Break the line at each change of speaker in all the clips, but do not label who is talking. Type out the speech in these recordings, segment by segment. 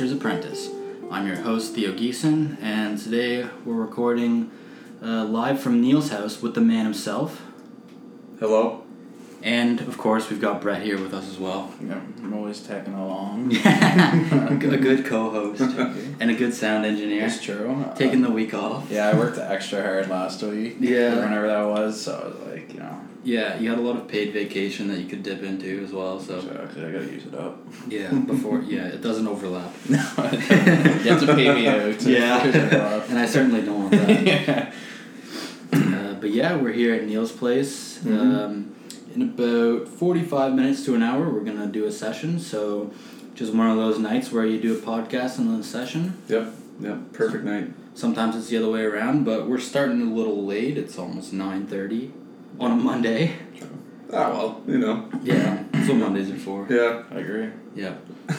Apprentice. I'm your host, Theo Geeson, and today we're recording uh, live from Neil's house with the man himself.
Hello.
And of course, we've got Brett here with us as well.
Yeah, I'm always tagging along.
a good co host and a good sound engineer.
It's true.
Taking
Uh,
the week off.
yeah, I worked extra hard last week.
Yeah.
Whenever that was, so I was like, you know,
Yeah, you had a lot of paid vacation that you could dip into as well,
so,
so.
'cause I gotta use it up.
Yeah, before, yeah, it doesn't overlap.
No, you have to pay me out.
Yeah.
finish it off.
and I certainly don't want that.
yeah.
Uh, but yeah, we're here at Neil's place.
Mhm.
Um, in about 45 minutes to an hour, we're to do a session. So, just one of those nights where you do a podcast and then a session.
Yep. Yep. Perfect night.
Sometimes it's the other way around, but we're starting a little late. It's almost 9.30 on a Monday.
Ah well, you know.
Yeah, that's what Mondays are for.
Yeah.
I agree.
Yeah.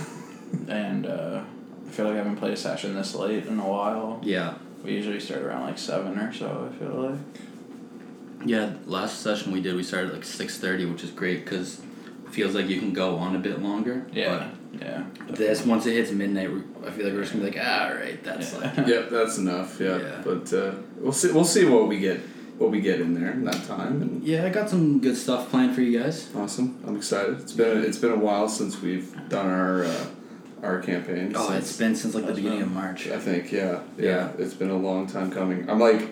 And uh, I feel like I haven't played a session this late in a while.
Yeah.
We usually start around like seven or so. I feel like.
Yeah, last session we did, we started at like 6.30, which is great because it feels like you can go on a bit longer.
Yeah. Yeah.
But this, once it hits midnight, I feel like we're just going to be like, ah, all right, that's
Yeah.
like...
Yep. That's enough. Yeah.
Yeah.
But uh, we'll see. We'll see what we get. What we get in there in that time. And
Yeah, I got some good stuff planned for you guys.
awesome. I'm excited. It's been it's been a while since we've done our uh, our campaign.
Oh, it's been since like the
That's
beginning of March.
I think yeah, yeah.
Yeah.
It's been a long time coming. I'm like.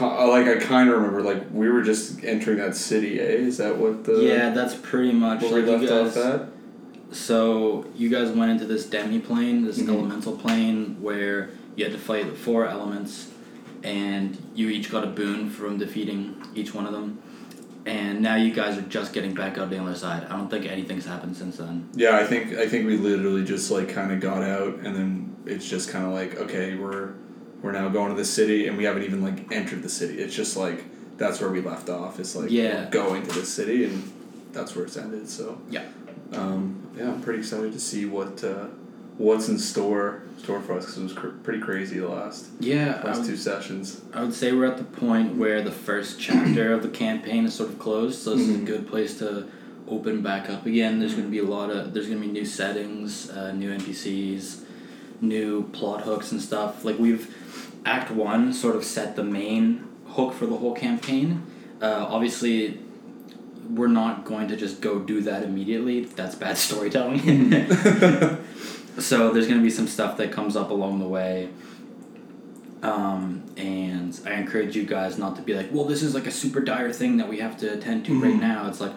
Like I kind of remember, like we were just entering that city. Eh? Is that what the
yeah, that's pretty much
what
like
we left
guys.
off at?
So you guys went into this demi plane, this
Mhm.
elemental plane, where you had to fight the four elements, and you each got a boon from defeating each one of them. And now you guys are just getting back out the other side. I don't think anything's happened since then.
Yeah, I think I think we literally just like kind of got out, and then it's just kind of like okay, we're we're now going to the city, and we haven't even like entered the city. It's just like that's where we left off. It's like
Yeah.
going to the city, and that's where it's ended. So
Yeah.
um, yeah, I'm pretty excited to see what uh, what's in store store for us because it was cr- pretty crazy the last
Yeah,
last
would,
two sessions.
I would say we're at the point where the first chapter of the campaign is sort of closed, so this is
Mhm.
a good place to open back up again. There's going to be a lot of there's going to be new settings, uh, new NPCs, new plot hooks and stuff. Like we've Act One sort of set the main hook for the whole campaign. Uh, obviously, we're not going to just go do that immediately. That's bad storytelling. so there's going to be some stuff that comes up along the way. Um, and I encourage you guys not to be like, well, this is like a super dire thing that we have to attend to right
Mhm.
now. It's like,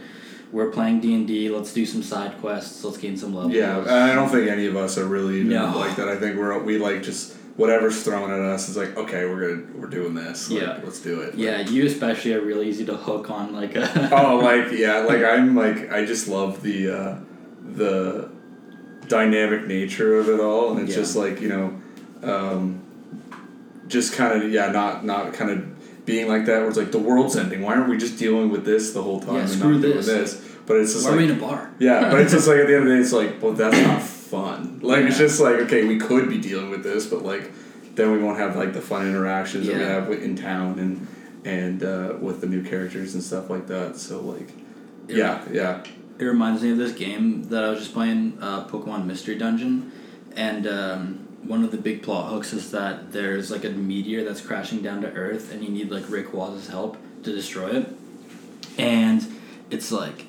we're playing D and D. Let's do some side quests. Let's gain some levels.
Yeah, I don't think any of us are really
No.
like that. I think we're we like just whatever's thrown at us is like okay, we're gonna we're doing this. Like,
Yeah.
let's do it.
Yeah, you especially are really easy to hook on like a.
oh, like yeah, like I'm like I just love the uh, the dynamic nature of it all, and it's
Yeah.
just like you know, um, just kind of yeah, not not kind of being like that. Where it's like the world's ending. Why aren't we just dealing with this the whole time
Yeah,
and
screw
not doing
this.
this? But it's just
Why are
like
we in a bar?
yeah, but it's just like at the end of the day, it's like, well, that's not fun. Like it's just like okay, we could be dealing with this, but like then we won't have like the fun interactions that we have in town and and uh, with the new characters and stuff like that. So like, yeah, yeah,
It reminds me of this game that I was just playing, uh, Pokemon Mystery Dungeon, and um, one of the big plot hooks is that there's like a meteor that's crashing down to Earth, and you need like Rick Rayquaza's help to destroy it, and it's like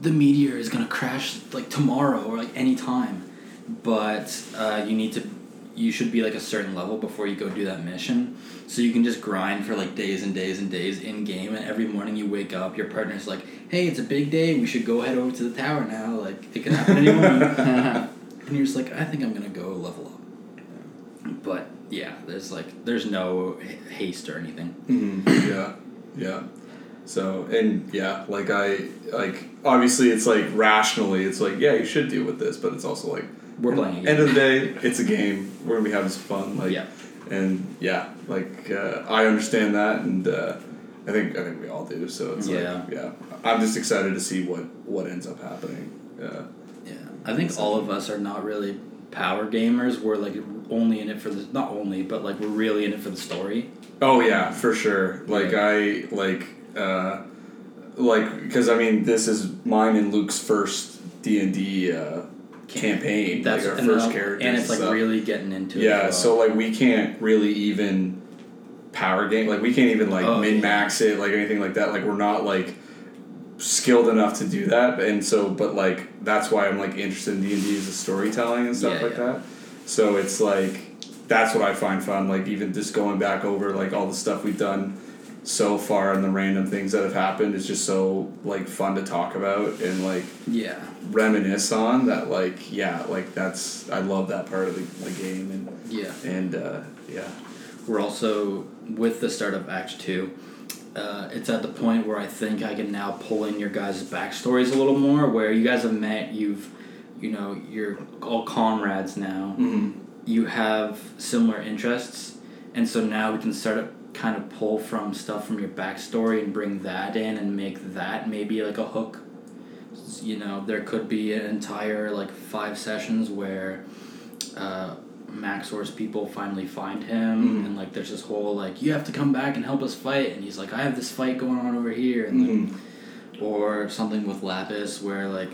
the meteor is gonna crash like tomorrow or like any time, but uh, you need to. You should be like a certain level before you go do that mission. So you can just grind for like days and days and days in game, and every morning you wake up, your partner's like, "Hey, it's a big day. We should go head over to the tower now. Like it can happen any moment." and you're just like, "I think I'm gonna go level up." But yeah, there's like there's no h- haste or anything.
Mhm. yeah, yeah. So and yeah, like I like obviously it's like rationally it's like yeah you should deal with this, but it's also like
We're playing. a game.
End of the day, it's a game. We're gonna be having some fun. Like
yeah,
and yeah, like uh, I understand that, and uh, I think I think we all do. So it's
Yeah.
like yeah, I'm just excited to see what what ends up happening. Yeah,
yeah. I think all of us are not really power gamers. We're like only in it for the not only, but like we're really in it for the story.
Oh yeah, for sure. Like I like uh, like because I mean this is mine and Luke's first D and D uh, campaign,
That's
like our first character,
and it's like
stuff.
really getting into it.
Yeah,
as
so like we can't really even power game like we can't even like
Oh,
min max it like anything like that. Like we're not like skilled enough to do that, and so but like that's why I'm like interested in D and D is the storytelling and stuff
Yeah,
like
yeah.
that. So it's like that's what I find fun. Like even just going back over like all the stuff we've done so far and the random things that have happened is just so like fun to talk about and like
yeah,
reminisce on that like yeah like that's I love that part of the, the game and
yeah.
and uh, yeah
We're also with the start of Act Two. Uh, it's at the point where I think I can now pull in your guys' backstories a little more. Where you guys have met, you've, you know, you're all comrades now.
mm-hmm.
You have similar interests, and so now we can start to kind of pull from stuff from your backstory and bring that in and make that maybe like a hook. You know, there could be an entire like five sessions where. Uh, Maxor's people finally find him,
Mhm.
and like there's this whole like you have to come back and help us fight, and he's like I have this fight going on over here, and then,
Mm-hmm.
or something with Lapis where like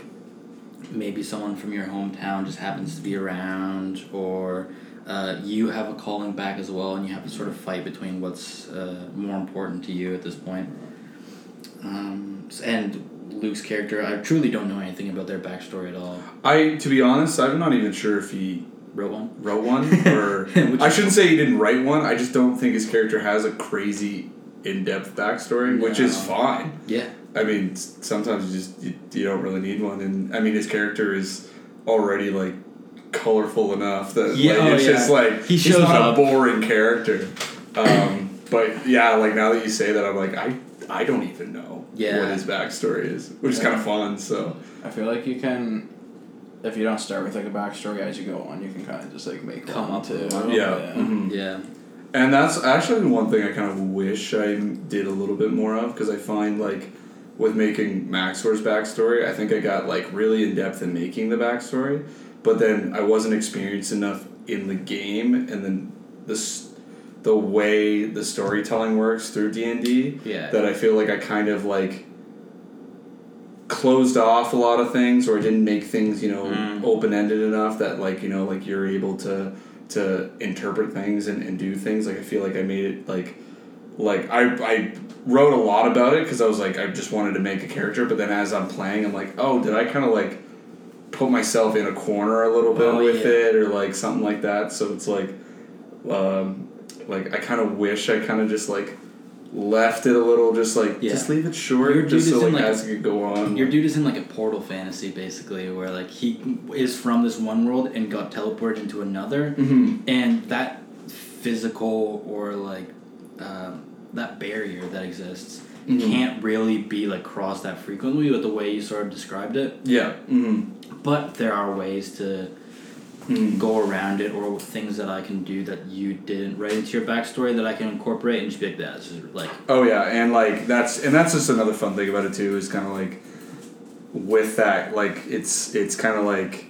maybe someone from your hometown just happens to be around, or uh, you have a calling back as well, and you have to sort of fight between what's uh, more important to you at this point. Um, and Luke's character, I truly don't know anything about their backstory at all.
I to be honest I'm not even sure if he
Wrote one.
wrote one or I shouldn't say he didn't write one I just don't think his character has a crazy in-depth backstory which is fine
Yeah.
I mean sometimes you just you, you don't really need one and I mean his character is already like colorful enough that
Yeah,
like,
oh,
it's
yeah.
just like
He
he's not
up.
a boring character um, but yeah like now that you say that I'm like I I don't even know
Yeah.
what his backstory is which is kind of fun so
I feel like you can, if you don't start with like a backstory as you go on, you can kind of just like make
Come
one
up
too.
with one.
yeah, mhm.
Yeah.
And that's actually one thing I kind of wish I did a little bit more of because I find like with making Maxor's backstory, I think I got like really in depth in making the backstory, but then I wasn't experienced enough in the game, and then this the way the storytelling works through D and D that I feel like I kind of like closed off a lot of things or didn't make things, you know,
Mm.
open ended enough that like, you know, like you're able to to interpret things and, and do things. Like I feel like I made it like like I I wrote a lot about it because I was like I just wanted to make a character, but then as I'm playing I'm like, oh, did I kind of like put myself in a corner a little bit
Oh,
with
yeah.
it or like something like that. So it's like um like I kind of wish I kind of just like left it a little just like
Yeah.
just leave it short
Your
just so like,
like,
as it could go on
Your dude is in like a portal fantasy basically, where like he is from this one world and got teleported into another,
hmm
and that physical or like um, that barrier that exists
Mhm.
can't really be like crossed that frequently with the way you sort of described it.
yeah hmm
But there are ways to
hmm
go around it, or things that I can do that you didn't write into your backstory that I can incorporate and just be like that. Like
Oh yeah, and like that's and that's just another fun thing about it too is kind of like with that like it's it's kind of like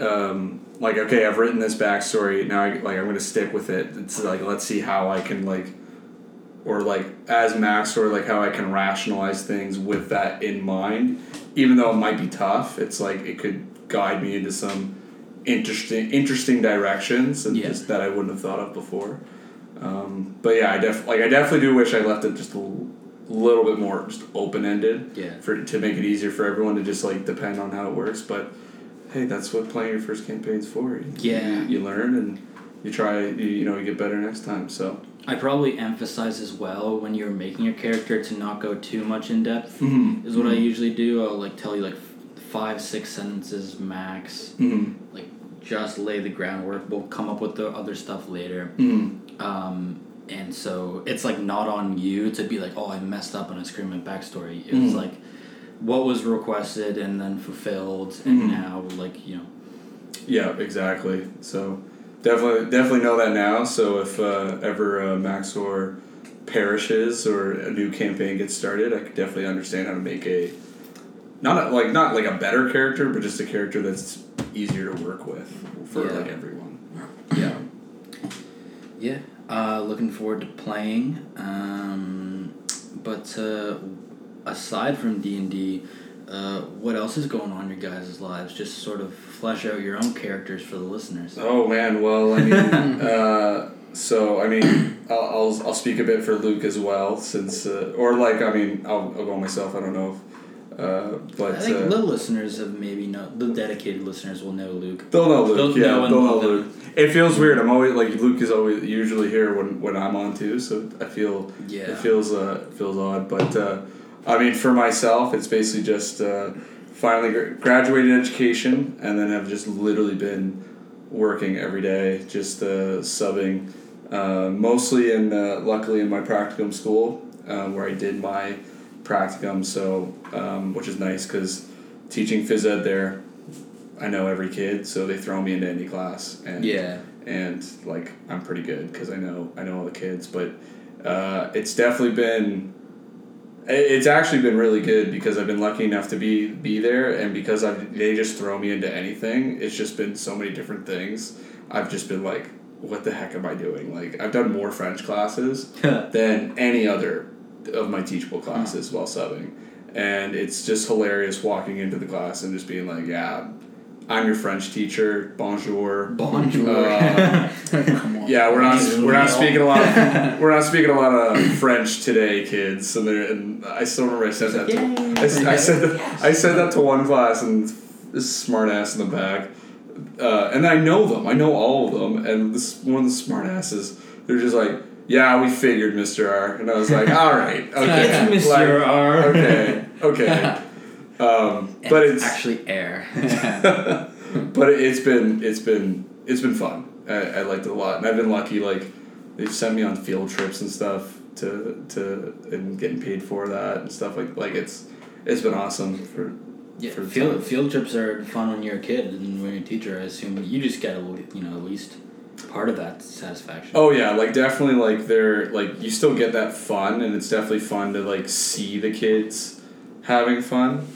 um like okay I've written this backstory now I, like I'm gonna stick with it it's like let's see how I can like or like as Max or like how I can rationalize things with that in mind even though it might be tough it's like it could guide me into some interesting interesting directions and
Yeah.
just that I wouldn't have thought of before um, but yeah, I def like I definitely do wish I left it just a l- little bit more just open ended
yeah.
for to make it easier for everyone to just like depend on how it works. But hey, that's what playing your first campaign's for. You,
Yeah.
you, you learn and you try. You, you know, you get better next time. So
I probably emphasize as well when you're making your character to not go too much in depth.
mm-hmm.
Is what I usually do. I'll like tell you like f- five, six sentences max.
Mm-hmm.
Just lay the groundwork. We'll come up with the other stuff later.
Mm-hmm.
Um, and so it's like not on you to be like, oh, I messed up on a my backstory. It was
Mhm.
like what was requested and then fulfilled, and
Mhm.
now like you know,
Yeah, exactly. So definitely, definitely know that now. So if uh, ever uh, Maxor perishes or a new campaign gets started, I could definitely understand how to make a not a, like not like a better character, but just a character that's easier to work with for
Yeah.
like everyone.
yeah, yeah. Uh, looking forward to playing. Um, but uh, aside from D and D, uh, what else is going on in your guys' lives? Just sort of flesh out your own characters for the listeners.
Oh man, well I mean, uh, so I mean, I'll, I'll I'll speak a bit for Luke as well, since uh, or like I mean, I'll, I'll go myself. I don't know, if, uh, but
I think
uh,
the listeners have maybe know the dedicated listeners will know Luke.
They'll know Luke.
They'll
yeah,
know and
they'll know
love.
Luke. It feels weird. I'm always like Luke is always usually here when, when I'm on too, so I feel
Yeah.
it feels uh feels odd. But uh, I mean, for myself, it's basically just uh, finally gra- graduated education, and then I've just literally been working every day, just uh, subbing, uh, mostly in uh, luckily in my practicum school uh, where I did my practicum. So um, which is nice because teaching phys ed there I know every kid, so they throw me into any class, and
Yeah.
and like I'm pretty good because I know I know all the kids. But uh, it's definitely been, it's actually been really good because I've been lucky enough to be be there, and because I they just throw me into anything. It's just been so many different things. I've just been like, what the heck am I doing? Like I've done more French classes than any other of my teachable classes mm. while subbing. And it's just hilarious walking into the class and just being like, yeah, I'm your French teacher. Bonjour.
Bonjour.
Uh,
Come on.
yeah, we're not we're not speaking a lot. Of, we're not speaking a lot of French today, kids. And, they're- and I still remember I said that. To, I, I said that, I said that to one class, and this smart ass in the back, uh, and I know them. I know all of them. And this one of the smart asses, they're just like, "Yeah, we figured, Mister R." And I was like, "All right, okay,
It's
like,
Mr. R.
okay, okay." Um, but it's
actually air.
but it's been it's been it's been fun. I, I liked it a lot, and I've been lucky. Like they've sent me on field trips and stuff to to and getting paid for that and stuff like like it's it's been awesome for
Yeah,
for
field,
time.
field trips are fun when you're a kid and when you're a teacher. I assume you just get a, you know at least part of that satisfaction.
Oh yeah, like definitely like they're like you still get that fun and it's definitely fun to like see the kids having fun.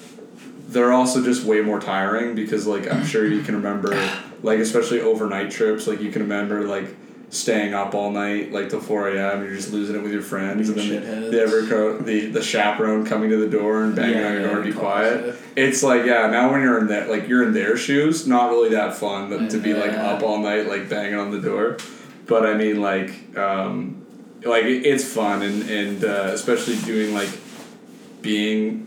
They're also just way more tiring because like I'm sure you can remember like especially overnight trips, like you can remember like staying up all night like till four AM you're just losing it with your friends and then the ever the the chaperone coming to the door and banging
Yeah,
on your door to be quiet. It's like yeah, now when you're in that like you're in their shoes, not really that fun that, to be like up all night like banging on the door. But I mean like um, like it's fun and and uh, especially doing like being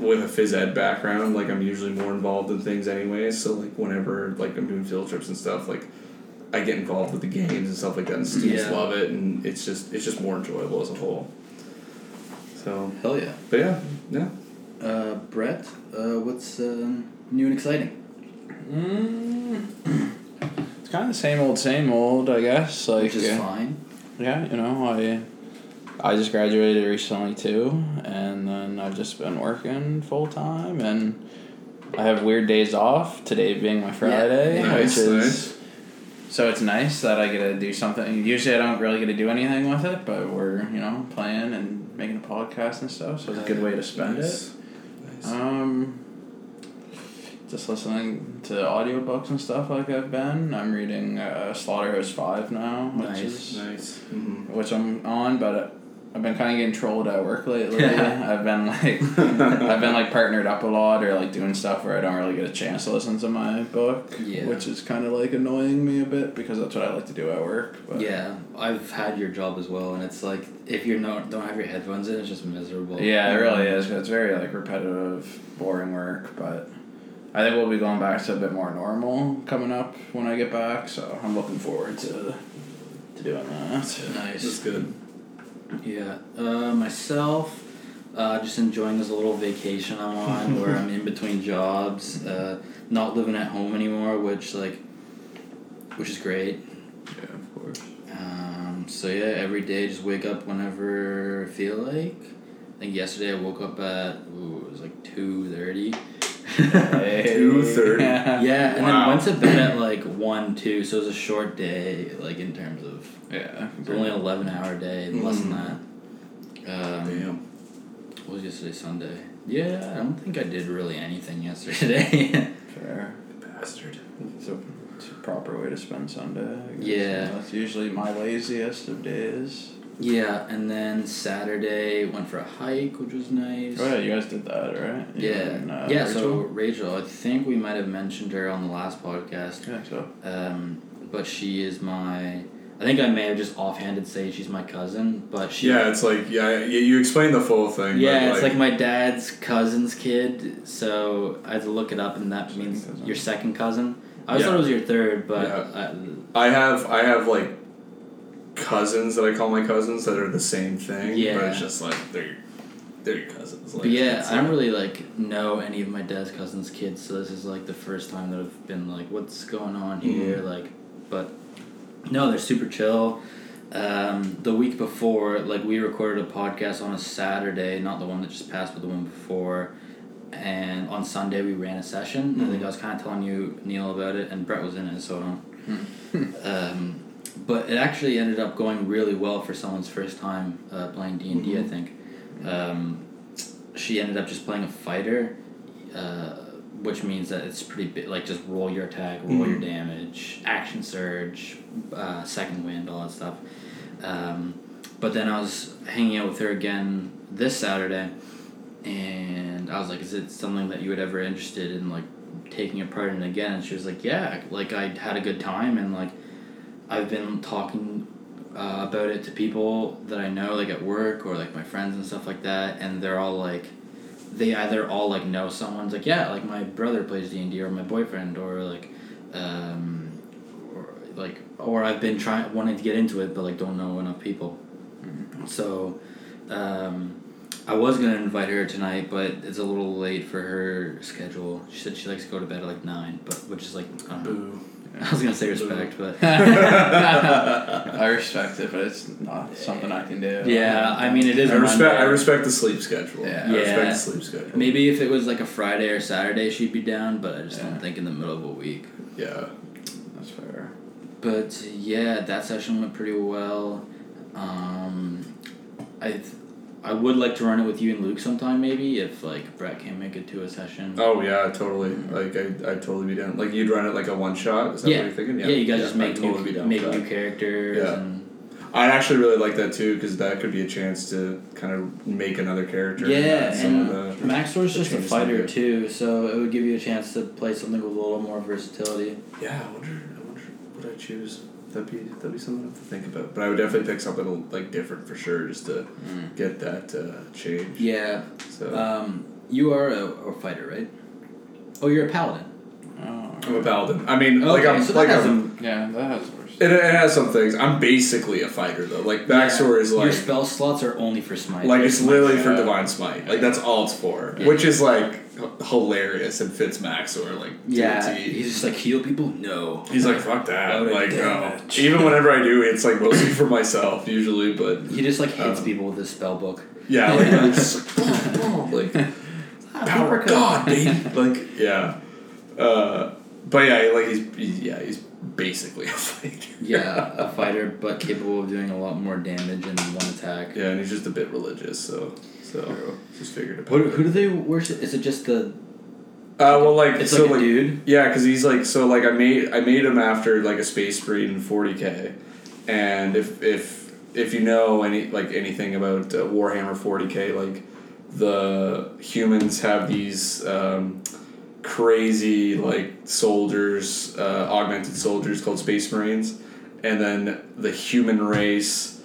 with a phys ed background, like I'm usually more involved in things anyway. So like whenever like I'm doing field trips and stuff, like I get involved with the games and stuff like that, and students
Yeah.
love it, and it's just it's just more enjoyable as a whole. So,
Hell yeah.
but yeah, yeah.
Uh, Brett, uh, what's um, new and exciting?
Mm, it's kind of the same old, same old, I guess. Like,
Which is
uh,
fine.
yeah, you know, I I just graduated recently too, and then I've just been working full time, and I have weird days off. Today being my Friday,
Nice,
which is
nice.
so it's nice that I get to do something. Usually, I don't really get to do anything with it, but we're you know playing and making a podcast and stuff, so it's a good way to spend it.
Nice. Nice.
Um, just listening to audiobooks and stuff like I've been. I'm reading uh, Slaughterhouse Five now, which
Nice.
is
nice. Mm-hmm.
which I'm on, but I've been kind of getting trolled at work lately. I've been like, I've been like partnered up a lot or like doing stuff where I don't really get a chance to listen to my book,
Yeah.
which is kind of like annoying me a bit because that's what I like to do at work. But
Yeah, I've had your job as well, and it's like if you not don't have your headphones in, it's just miserable.
Yeah, it really um, is. It's very like repetitive, boring work, but I think we'll be going back to a bit more normal coming up when I get back. So I'm looking forward to to doing that.
That's
Nice.
good.
Yeah. Uh, myself, uh, just enjoying this little vacation I'm on, where I'm in between jobs, uh, not living at home anymore, which like, which is great.
Yeah, of course.
Um, so yeah, every day just wake up whenever I feel like. I think yesterday I woke up at ooh, it was like two thirty.
Two thirty.
Yeah, and
Wow.
then went to bed at like one, two, so it was a short day, like in terms of
Yeah.
it was only an eleven hour day, less than
Mhm.
that. Um,
Damn.
what was yesterday Sunday? Yeah, I don't think I did really anything yesterday.
Fair.
Bastard.
It's a, it's a proper way to spend Sunday. I guess.
Yeah.
That's usually my laziest of days.
Yeah, and then Saturday went for a hike, which was nice.
Oh yeah, you guys did that, right? You
Yeah,
and, uh,
yeah. So
Rachel?
Rachel, I think we might have mentioned her on the last podcast.
yeah, so
Um, but she is my. I think I may have just offhanded say she's my cousin, but she.
Yeah, it's like yeah, you, you explain the full thing.
Yeah,
but
it's like my dad's cousin's kid, so I had to look it up, and that means
cousin.
your second cousin. I always
Yeah.
thought it was your third, but
Yeah.
I,
I have I have like cousins that I call my cousins that are the same thing.
Yeah.
But it's just like they're they're your cousins. Like,
but yeah, I don't
like-
really like know any of my dad's cousins' kids, so this is like the first time that I've been like, what's going on here? Like, but no, they're super chill. Um, the week before, like we recorded a podcast on a Saturday, not the one that just passed, but the one before. And on Sunday we ran a session. I think I was kind of telling you Neil about it, and Brett was in it, so. um, but it actually ended up going really well for someone's first time uh, playing D and I
Mhm.
think. Um, she ended up just playing a fighter, uh, which means that it's pretty big. Like just roll your attack, roll your
Mhm.
damage, action surge, uh, second wind, all that stuff. Um, but then I was hanging out with her again this Saturday, and I was like, "Is it something that you would ever interested in, like taking a part in again?" And she was like, "Yeah, like I had a good time, and like I've been talking uh, about it to people that I know, like at work or like my friends and stuff like that, and they're all like." They either all like know someone's like yeah like my brother plays D and D or my boyfriend or like, um, or like or I've been trying wanting to get into it but like don't know enough people, so, um, I was gonna invite her tonight, but it's a little late for her schedule. She said she likes to go to bed at like nine, but which is like.
Boo.
I was gonna say respect, but
I respect it, but it's not something I can do.
yeah, I mean it is.
I
a
respect.
Monday.
I respect the sleep schedule.
Yeah.
I respect the sleep schedule.
Maybe if it was like a Friday or Saturday, she'd be down, but I just
Yeah.
don't think in the middle of a week.
Yeah.
that's fair.
But yeah, that session went pretty well. Um, I th- I would like to run it with you and Luke sometime, maybe if like Brett can't make it to a session.
Oh yeah, totally. Like I, I'd totally be down. Like you'd run it like a one shot. Is that
Yeah.
what you're thinking?
yeah, you guys just
I'd
make
totally be
new
down
make new characters
Yeah.
and
I'd actually really like that too because that could be a chance to kind of make another character.
Yeah, and
of the,
Maxor's just a fighter too, so it would give you a chance to play something with a little more versatility.
yeah, I wonder. I wonder would I choose. That'd be that'd be something to think about. But I would definitely pick something like different for sure, just to get that uh, change.
Yeah.
So
Um, you are a, a fighter, right? Oh, you're a paladin.
Oh.
I'm a paladin. I mean, like I'm
so that
like
has
I'm.
Yeah, that has worse.
It, it has some things. I'm basically a fighter though. Like backstory is like your
spell slots are only for smite.
like it's literally for divine smite. Like that's all it's for,
Yeah.
which is like h- hilarious and fits Maxor like
yeah, he's just like heal people. No,
He's like fuck that. Like no. Even whenever I do, it's like mostly for myself usually, but
he just like hits
Um,
people with his spell book.
yeah, like like, boom, boom, like power God, baby. Like yeah, uh, but yeah, like he's, he's yeah he's basically a fighter.
Yeah, a fighter, but capable of doing a lot more damage in one attack.
Yeah, and he's just a bit religious, so so just figured it
Who, who do they worship? Is it just the?
Uh, well, like
It's
so,
like a
like
dude.
yeah, because he's like so like I made I made him after like a space marine in forty k, and if if if you know any like anything about uh, Warhammer forty k, like the humans have these um, crazy like soldiers, uh, augmented soldiers called space marines, and then the human race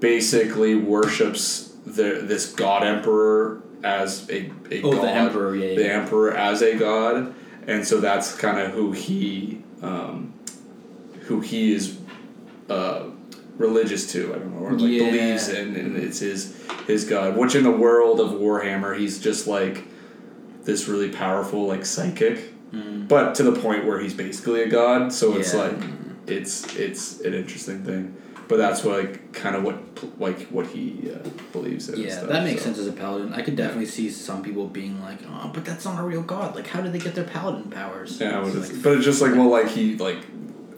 basically worships the this god emperor as a, a
Oh,
god
the emperor. Yeah, yeah.
the emperor as a god, and so that's kind of who he, um, who he is, uh, religious to. I don't know, or like
Yeah.
believes in, and it's his his god. Which in the world of Warhammer, he's just like this really powerful, like psychic,
Mm.
but to the point where he's basically a god. So it's like it's it's an interesting thing. But that's what like kind of what like what he uh, believes in.
Yeah,
stuff,
that makes
so.
sense as a paladin. I could definitely see some people being like, "Oh, but that's not a real god. Like, how did they get their paladin powers?"
Yeah,
It's
but it's,
like,
but it's just like well, like he like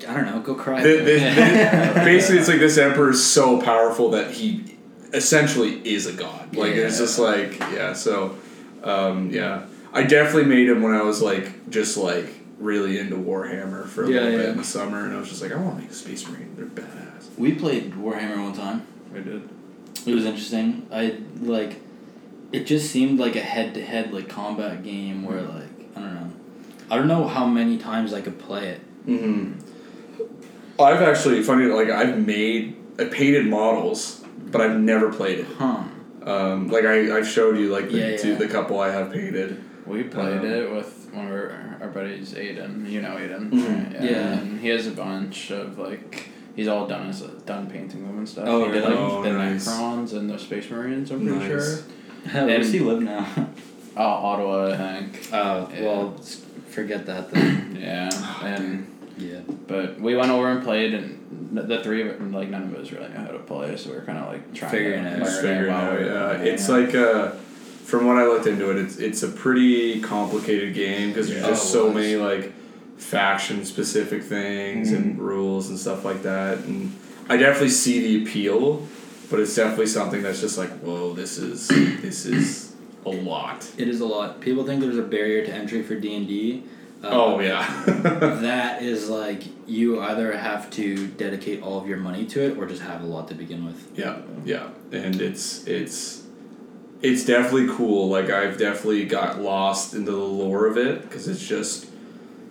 I don't know. Go cry.
Th- this- this- basically it's like this emperor is so powerful that he essentially is a god like it's just like yeah so um, yeah i definitely made him when i was like just like really into warhammer for a
Yeah,
little bit in the summer and i was just like i want to make a space marine they're badass
we played Warhammer one time.
We did.
It was interesting. I like. It just seemed like a head-to-head like combat game where like I don't know. I don't know how many times I could play it.
hmm I've actually funny like I've made I painted models, but I've never played it.
Huh.
Um, like I, I showed you like the
Yeah,
two, the couple I have painted.
We played
Um,
it with one of our, our buddies, Aiden. You know Aiden,
Mhm.
right?
Yeah.
And he has a bunch of like. He's all done as done painting them and stuff.
Oh,
he did like
really?
Oh,
the
nice.
Necrons and the Space Marines. I'm pretty
Nice.
sure.
Where does he live now?
Oh, Ottawa, I think.
Oh
Yeah.
well, forget that then.
Yeah, and
yeah.
but we went over and played, and the- the three of it, like none of us really knew how to play, so we are kind of like trying
Figuring
to
it out.
figuring out,
we were
yeah. It's like uh, from what I looked into it, it's it's a pretty complicated game because there's
Yeah.
just
Oh,
so many like faction specific things
Mm-hmm.
and rules and stuff like that. And I definitely see the appeal, but it's definitely something that's just like, whoa, this is this is a lot.
It is a lot. People think there's a barrier to entry for D and D. Uh,
Oh yeah.
That is like you either have to dedicate all of your money to it or just have a lot to begin with.
Yeah, yeah, and it's it's it's definitely cool. Like I've definitely got lost into the lore of it because it's just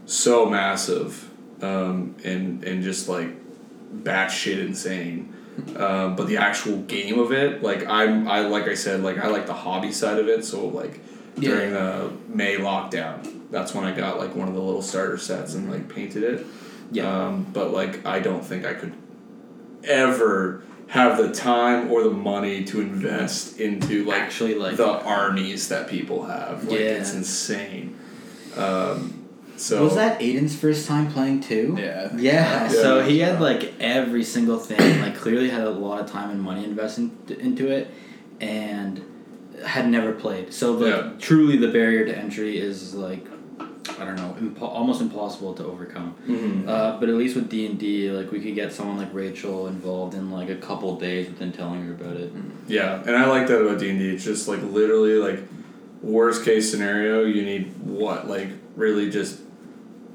so massive, um, and and just like batshit insane. Um, but the actual game of it, like I'm, I like I said, like I like the hobby side of it. So like during the May lockdown, that's when I got like one of the little starter sets and like painted it.
Yeah.
Um, but like I don't think I could ever have the time or the money to invest into like
Actually, like
the armies that people have. Like
Yeah.
it's insane. Um, so
was that Aiden's first time playing too?
Yeah. Think
Yeah,
so.
he had like every single thing, like clearly had a lot of time and money invested into it, and had never played. So like
Yeah.
truly, the barrier to entry is like I don't know, impo- almost impossible to overcome.
Mhm.
Uh, but at least with D and D, like we could get someone like Rachel involved in like a couple days within telling her about it.
Yeah, and I like that about D and D. It's just like literally like worst case scenario. You need what like really just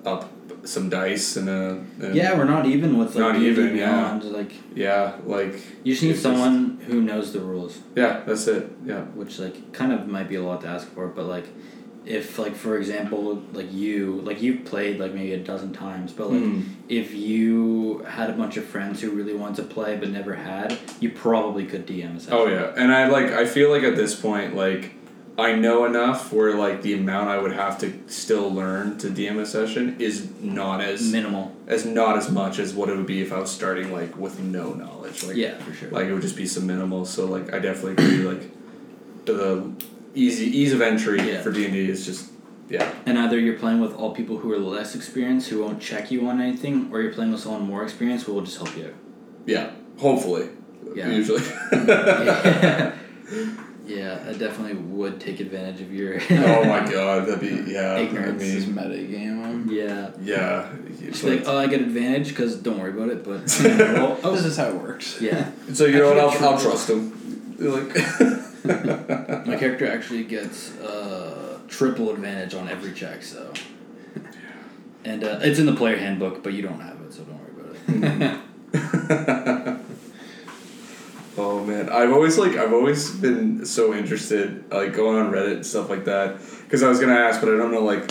up some dice and a and
Yeah, we're not even with like
Not
D&D
even, yeah.
Like
yeah like
you just need someone who knows the rules.
yeah that's it yeah
which like kind of might be a lot to ask for but like if like for example like you like you've played like maybe a dozen times but like
Mhm.
if you had a bunch of friends who really wanted to play but never had you probably could dm.
Oh yeah, and I like I feel like at this point like I know enough where like the amount I would have to still learn to DM a session is not as
minimal
as not as much as what it would be if I was starting like with no knowledge. Like
yeah for sure
like it would just be some minimal. So like I definitely agree like the easy ease of entry
Yeah.
for D and D is just yeah
and either you're playing with all people who are less experienced who won't check you on anything or you're playing with someone more experienced who will just help you out
yeah hopefully
Yeah.
usually
yeah. yeah i definitely would take advantage of your
oh my god that'd be yeah I
Ignorance
This is
mean,
meta game.
yeah
yeah
She's like, oh, I get advantage because don't worry about it. But
Well, oh, this is how it works.
yeah,
so you know what I'll, I'll trust him like
my character actually gets uh, triple advantage on every check. So, and uh, it's in the player handbook, but you don't have it, so don't worry about it.
Oh man, I've always like I've always been so interested like going on Reddit and stuff like that because I was gonna ask, but I don't know like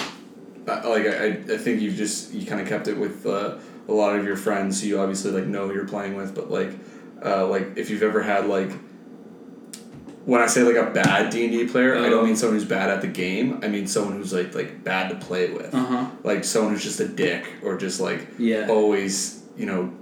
uh, like I, I think you've just you kind of kept it with uh, a lot of your friends who you obviously like know who you're playing with, but like uh, like if you've ever had like when I say like a bad D and D player, I don't mean someone who's bad at the game. I mean someone who's like like bad to play with,
Uh huh.
like someone who's just a dick or just like
Yeah.
always you know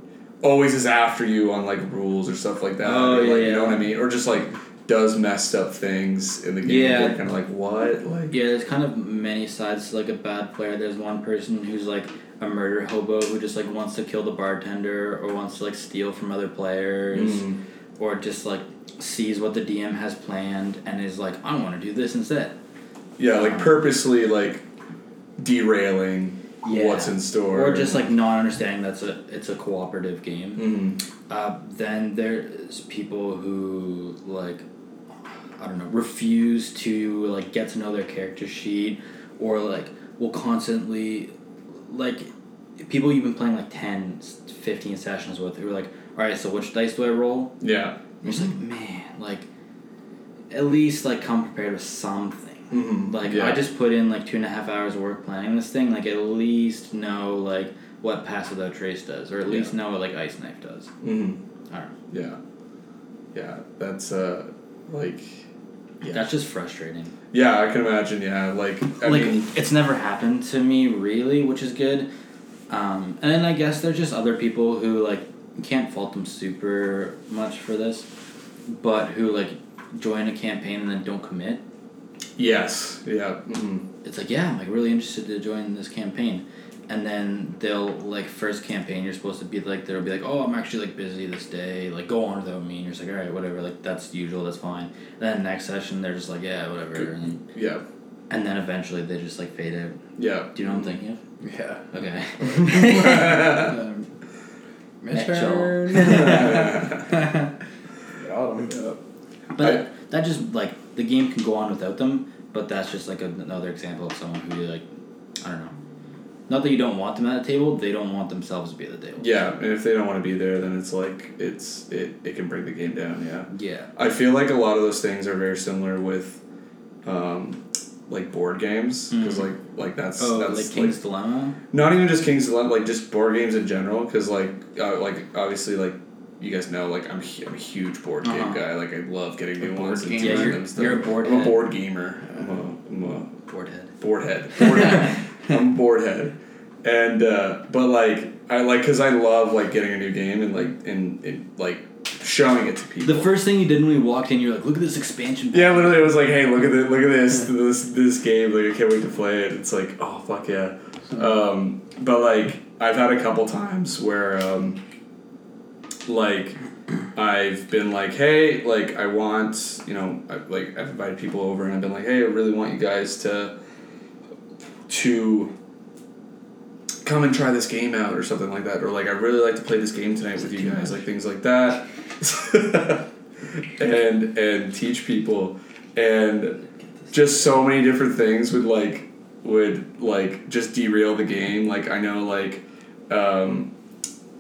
always is after you on like rules or stuff like that
Oh,
or, like,
yeah,
you know what i mean or just like does messed up things in the game
Yeah.
you're kind of like what like
Yeah, there's kind of many sides to like a bad player. There's one person who's like a murder hobo who just like wants to kill the bartender or wants to like steal from other players
Mm.
or just like sees what the DM has planned and is like, I want to do this instead.
yeah like purposely like derailing
Yeah.
what's in store
Or just like not understanding that's a it's a cooperative game.
mm.
Uh, then there's people who like I don't know refuse to like get to know their character sheet or like will constantly like people you've been playing like 10 15 sessions with who are like all right so which dice do I roll
yeah
You're just like, man, like, at least like come prepared with something.
Mhm.
Like
Yeah.
I just put in like two and a half hours of work planning this thing. Like at least know like what pass without trace does, or at least know what like ice knife does.
hmm
I.
Yeah. Yeah, that's uh, like. Yeah.
That's just frustrating.
Yeah, I can imagine. Yeah, like I
like
mean,
it's never happened to me really, which is good. Um, and then I guess there's just other people who like can't fault them super much for this, but who like join a campaign and then don't commit.
Yes, yeah, hmm
It's like yeah, I'm like really interested to join this campaign, and then they'll like first campaign you're supposed to be like they'll be like oh I'm actually like busy this day like go on without me and you're just like all right whatever like that's usual that's fine. then next session they're just like yeah whatever and then,
yeah,
and then eventually they just like fade out.
yeah.
Do you know what I'm thinking of?
Yeah.
Okay.
Um,
Mitchell.
Got him.
But that just like the game can go on without them, but that's just like another example of someone who like I don't know. Not that you don't want them at the table, they don't want themselves to be at the table.
Yeah, and if they don't want to be there, then it's like it's it, it can bring the game down. Yeah,
Yeah.
I feel like a lot of those things are very similar with, um, like board games because
Mhm.
like like that's
Oh,
that's
like King's Dilemma.
not even just King's Dilemma, like just board games in general. Because like uh, like obviously like you guys know like I'm I'm a huge board game
Uh-huh.
guy. Like I love getting new ones and?
Yeah, you're-
and stuff.
you're a board
I'm a board gamer. I'm a, I'm a
Board head.
board head. Board head. I'm a board head. And uh, but like I like because I love like getting a new game and like and, and like showing it to people.
The first thing you did when we walked in, you're like, look at this expansion. pack."
Yeah, literally, it was like, hey, look at this, look at this, this, this game. Like, I can't wait to play it. It's like, oh fuck yeah. Um, but like, I've had a couple times where, um, like, I've been like, hey, like, I want, you know, I, like, I've invited people over and I've been like, hey, I really want you guys to, to come and try this game out or something like that, or like, I really like to play this game tonight with you guys, like things like that. and and teach people. And just so many different things would like would like just derail the game. Like i know like um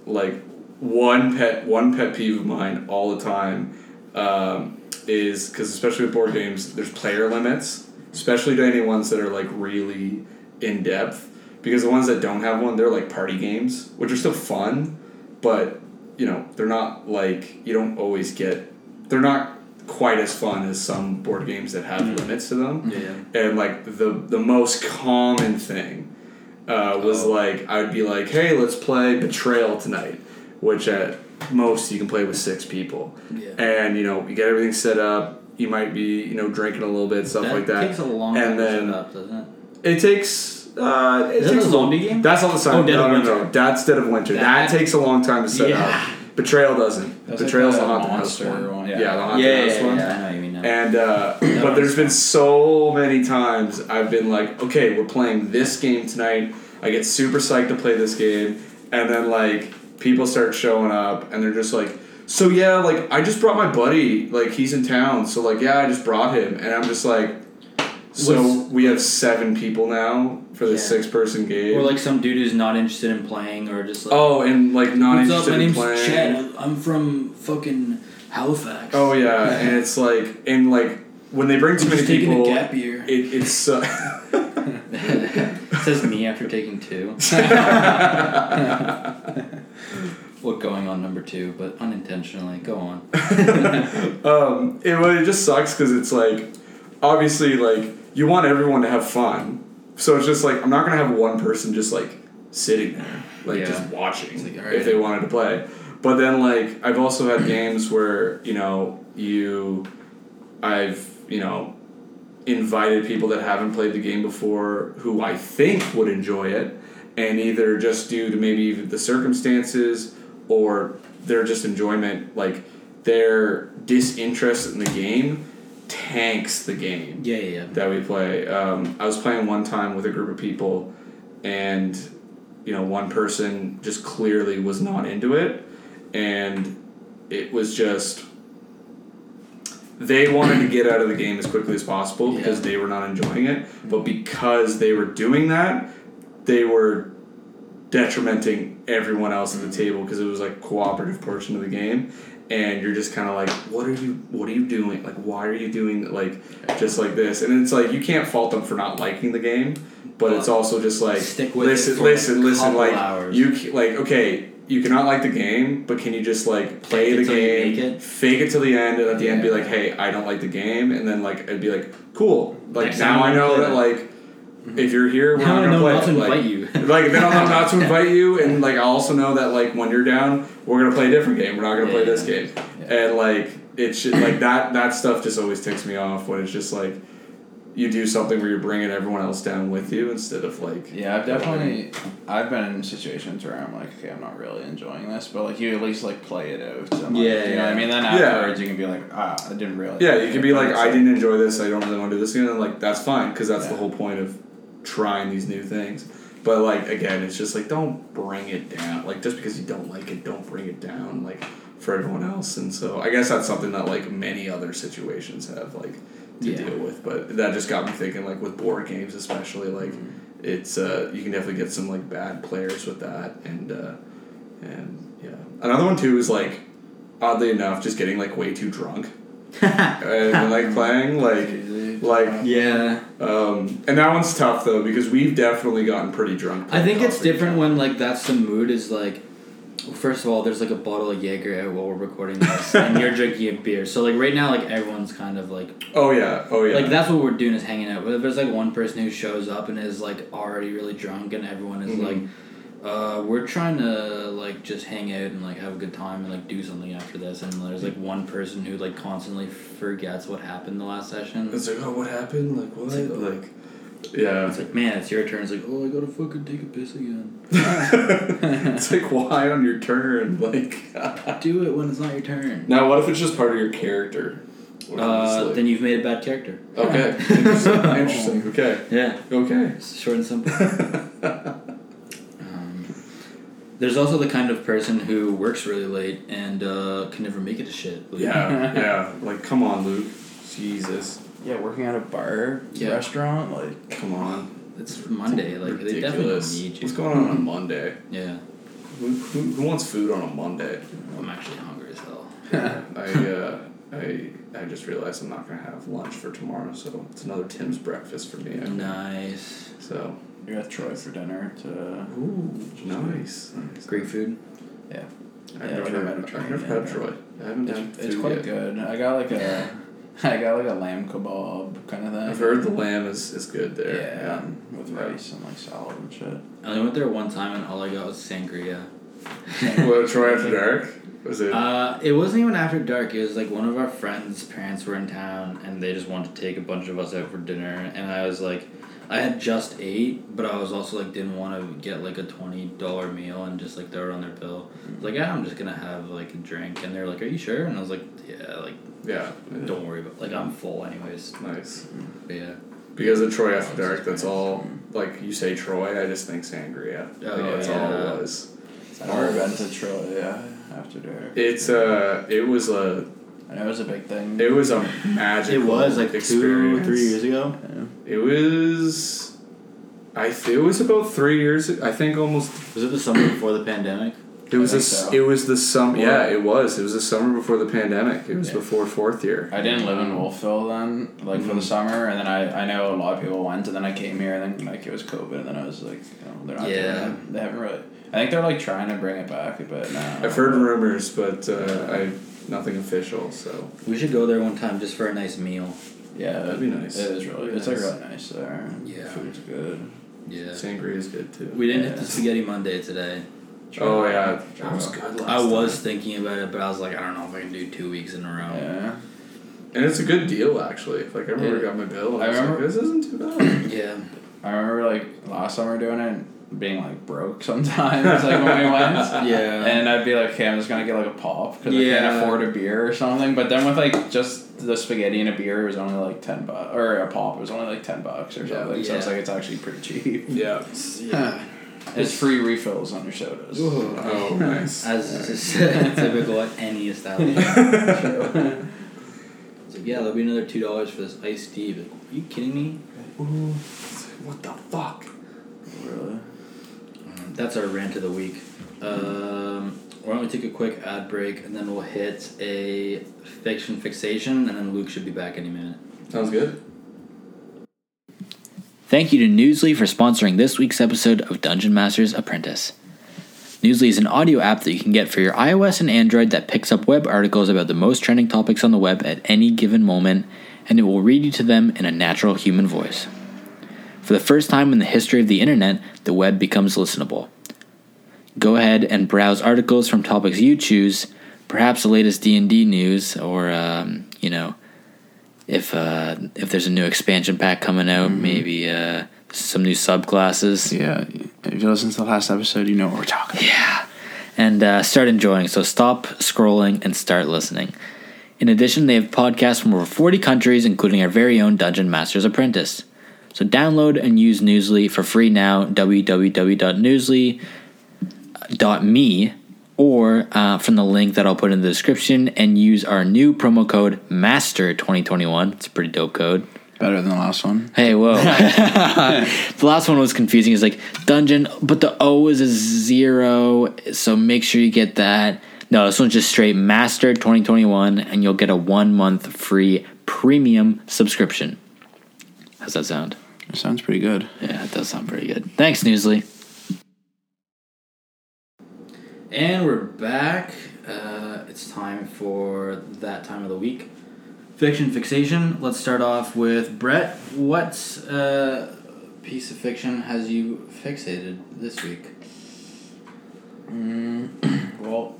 like one pet one pet peeve of mine all the time um, is because especially with board games there's player limits especially to any ones that are like really in depth because the ones that don't have one they're like party games which are still fun but you know they're not like you don't always get they're not quite as fun as some board games that have limits to them
Yeah, yeah.
and like the the most common thing uh, was
Oh.
like I would be like, hey, let's play Betrayal tonight, which at most you can play with six people,
Yeah.
and you know you get everything set up. You might be you know drinking a little bit, stuff
that
like that.
takes a long
And
time
then-
to set up, doesn't it?
It takes. Uh, it
Is
takes
a
a long-
zombie game?
That's all the time.
Oh, Dead
no,
of
no,
Winter.
no. That's Dead of Winter. That,
That-
takes a long time to set
Yeah.
up. Betrayal doesn't.
That's like
Betrayal's
the
the haunted house one.
one,
Yeah,
yeah.
the haunted
Yeah,
house
yeah,
one.
yeah, I know you mean now.
And uh, but there's been so many times I've been like, okay, we're playing this game tonight. I get super psyched to play this game, and then like people start showing up, and they're just like, so yeah, like I just brought my buddy, like he's in town, so like yeah, I just brought him, and I'm just like, so
Was-
we have seven people now for this
Yeah.
six person game.
Or like some dude who's not interested in playing, or just like,
oh, and like not interested in playing.
what's up?
interested
My
in
name's
playing.
Chad. I'm from fucking Halifax.
Oh yeah, and it's like and like when they bring too
I'm
many
just taking
people,
a gap year.
it, it's. Uh,
it says me after taking two. what going on number two, but unintentionally. Go on.
um, it, well, it just sucks because it's like, obviously, like you want everyone to have fun, so it's just like I'm not gonna have one person just like sitting there, like
Yeah.
just watching
like,
if they wanted to play. But then like I've also had games where you know you, I've you know, invited people that haven't played the game before who I think would enjoy it, and either just due to maybe the circumstances or their just enjoyment, like their disinterest in the game, tanks the game
Yeah, yeah, yeah.
that we play. Um, I was playing one time with a group of people, and you know, one person just clearly was not into it, and it was just they wanted to get out of the game as quickly as possible because
Yeah.
they were not enjoying it. But because they were doing that, they were detrimenting everyone else at the mm-hmm. table because it was like cooperative portion of the game. And you're just kind of like what are you what are you doing? Like why are you doing like just like this? And it's like you can't fault them for not liking the game but it's also just like
Stick with
listen listen listen like
hours.
you like okay you cannot like the game but can you just like play
Fake
the game
it.
fake it till the end and at the end be like hey i don't like the game and then like it'd be like cool like
Next
now i know that. like if you're here we're not gonna
know
play
not
it.
to
like,
invite you.
like then I'll know not to invite you, and like I also know that like when you're down, we're gonna play a different game. We're not gonna play
Yeah.
this game, and like it's should like that that stuff just always ticks me off when it's just like you do something where you're bringing everyone else down with you instead of like
Yeah, I've definitely I've been in situations where I'm like, okay, I'm not really enjoying this, but like you at least like play it out. And, like,
Yeah,
you know what I mean. Then
Yeah.
afterwards, you can be like, ah, I didn't really.
yeah you
it,
can be like I didn't enjoy this I don't really want to do this again and like that's fine because that's the
Yeah.
whole point of trying these new things. But like again it's just like don't bring it down. Like just because you don't like it don't bring it down like for everyone else. And so I guess that's something that like many other situations have like to
Yeah.
deal with. But that just got me thinking like with board games especially like
Mm-hmm.
it's uh you can definitely get some like bad players with that. And uh and yeah. Another one too is like oddly enough just getting like way too drunk. And like playing like
Easy.
like
Yeah.
um and that one's tough though because we've definitely gotten pretty drunk
I think it's
Call of
different when like that's the mood is like first of all there's like a bottle of Jaeger out while we're recording this and you're drinking a beer. So like right now like everyone's kind of like
oh yeah oh yeah
like that's what we're doing is hanging out. But if there's like one person who shows up and is like already really drunk and everyone is
Mhm.
like uh, we're trying to like just hang out and like have a good time and like do something after this. And there's like one person who like constantly forgets what happened the last session.
it's like oh what happened? Like what?
It's like,
like yeah.
It's like, man, it's your turn. It's like, oh, I gotta fucking take a piss again.
it's like why on your turn? Like
Do it when it's not your turn.
now what if it's just part of your character? What if it's
Uh,
like-
then you've made a bad character.
okay. Interesting. Interesting. Okay.
Yeah,
okay.
Short and simple. There's also the kind of person who works really late and uh, can never make it to shit. Like,
yeah yeah like come on Luke Jesus
Yeah, working at a bar,
Yeah.
restaurant, like
come on
It's Monday. Like they definitely
ridiculous
don't need you.
what's going on on Monday
Yeah,
who, who, who wants food on a Monday
I'm actually hungry as hell.
I uh, I I just realized I'm not gonna have lunch for tomorrow, so it's another Tim's breakfast for me. I think.
Nice.
So
you're at Troy for dinner to.
ooh, nice. nice.
Greek food.
Yeah.
I've
Yeah,
never,
Troy
had, I've never had
yeah.
Troy. I haven't had
It's, it's quite
yet.
good. I got like a, I got like a lamb kebab kind of thing.
I've heard the lamb is, is good there.
Yeah, with
Yeah.
rice and like salad and shit.
I only went there one time and all I got was sangria.
what Troy after dark? Was it?
Uh, it wasn't even after dark. It was like one of our friends' parents were in town, and they just wanted to take a bunch of us out for dinner. And I was like, I had just ate, but I was also like didn't want to get like a twenty dollar meal and just like throw it on their bill. I was like, yeah, I'm just gonna have like a drink, and they're like, are you sure? And I was like, yeah, like
yeah.
don't worry about like I'm full anyways.
Nice.
But yeah,
Because of Troy after dark, that's all. Like you say Troy, I just think sangria.
Oh,
like, that's all it was.
I've never been to Troy. Yeah, after dark.
It's uh, it was a
I know it was a big thing.
It was a magical
it was like two, three years ago.
Yeah.
It was, I th- it was about three years. I think almost.
Was it the summer before the pandemic?
It was
I
a.
think
s-
so.
It was the summer. Yeah, it was. It was the summer before the pandemic. It was
Yeah.
before fourth year.
I didn't live in Wolfville then, like for the
Mhm.
summer, and then I, I know a lot of people went, and then I came here, and then like it was COVID, and then I was like, you know, they're not
Yeah.
doing it. They haven't really. I think they're like trying to bring it back, but no.
I've heard rumors, but uh, I nothing official. So
We should go there one time just for a nice meal.
Yeah,
That'd be nice.
It is really.
That'd
It's
be
like
nice.
really nice there.
Yeah.
food's good.
Yeah.
sangria is good too.
We didn't hit the spaghetti Monday today.
oh yeah, that was good. Last
I was
time.
thinking about it, but I was like, I don't know if I can do two weeks in a row.
Yeah.
and it's a good deal actually. Like I remember,
Yeah.
got my bill.
I
I
remember-
like, this isn't too bad.
Yeah.
I remember like last summer doing it, and being like broke sometimes, like when we went.
Yeah.
And I'd be like, okay, I'm just gonna get like a pop because I can't afford a beer or something. But then with like just the spaghetti and a beer, it was only like ten bucks, or a pop, it was only like ten bucks or
Yeah.
something. So it's like it's actually pretty cheap.
yeah.
yeah.
It's free refills on your sodas.
Oh, nice.
As is typical at any establishment. It's like, yeah, there'll be another two dollars for this iced tea. Like, are you kidding me?
Ooh, What the fuck?
Really?
That's our rant of the week. Um, why don't we take a quick ad break and then we'll hit a fiction fixation and then Luke should be back any minute.
Sounds good.
Thank you to Newsly for sponsoring this week's episode of Dungeon Master's Apprentice. Newsly is an audio app that you can get for your iOS and Android that picks up web articles about the most trending topics on the web at any given moment, and it will read you to them in a natural human voice. For the first time in the history of the internet, the web becomes listenable. Go ahead and browse articles from topics you choose, perhaps the latest D&D news or um, you know, if uh, if there's a new expansion pack coming out, maybe uh, some new subclasses.
Yeah, if you listen to the last episode, you know what we're talking.
Yeah. And uh, start enjoying. So stop scrolling and start listening. In addition, they have podcasts from over 40 countries, including our very own Dungeon Master's Apprentice. So download and use Newsly for free now, www.newsly.me, or uh, from the link that I'll put in the description, and use our new promo code MASTER2021. It's a pretty dope code.
Better than the last one.
Hey, whoa. the last one was confusing. It's like dungeon, but the O is a zero, so make sure you get that. No, this one's just straight Master 2021, and you'll get a one month free premium subscription. How's that sound?
It sounds pretty good.
Yeah, it does sound pretty good. Thanks, Newsly. And we're back. Uh, it's time for that time of the week. Fiction fixation. Let's start off with Brett. What uh, piece of fiction has you fixated this week?
Mm, well,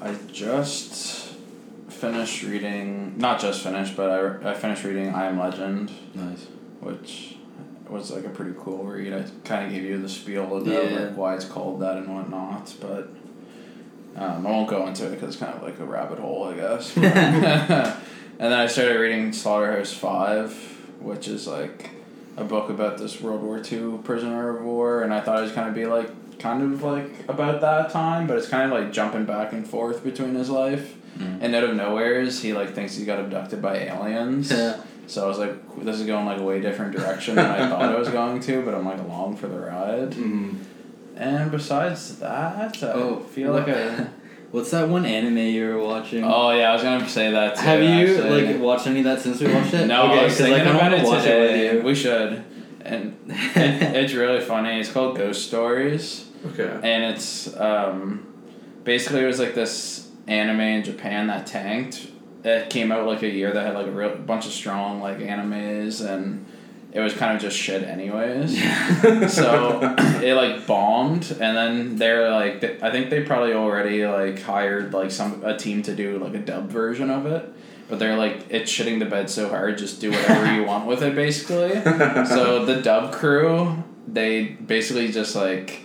I just finished reading. Not just finished, but I, I finished reading I Am Legend,
Nice.
Which was like a pretty cool read. I kind of gave you the spiel about
Yeah.
like why it's called that and whatnot, but um, I won't go into it because it's kind of like a rabbit hole, I guess. and then I started reading Slaughterhouse Five, which is like a book about this World War II prisoner of war, and I thought it was kind of be like kind of like about that time, but it's kind of like jumping back and forth between his life.
Mm.
And out of nowhere's he like thinks he got abducted by aliens.
Yeah.
So I was like, this is going like a way different direction than I thought it was going to, but I'm like along for the ride.
Mm.
And besides that, I
Oh,
feel like I.
What's that one anime you were watching?
Oh yeah, I was gonna say that. Too,
Have you
actually.
like watched any of that since we watched it?
No,
okay,
I was thinking
like, I
about it
watch
today.
it with
We should, and it, it's really funny. It's called Ghost Stories,
Okay.
and it's um, basically it was like this anime in Japan that tanked. It came out like a year that had like a real bunch of strong like animes, and it was kind of just shit anyways. so it like bombed, and then they're like, th- I think they probably already like hired like some a team to do like a dub version of it. But they're like, it's shitting the bed so hard, just do whatever you want with it, basically. so the dub crew, they basically just like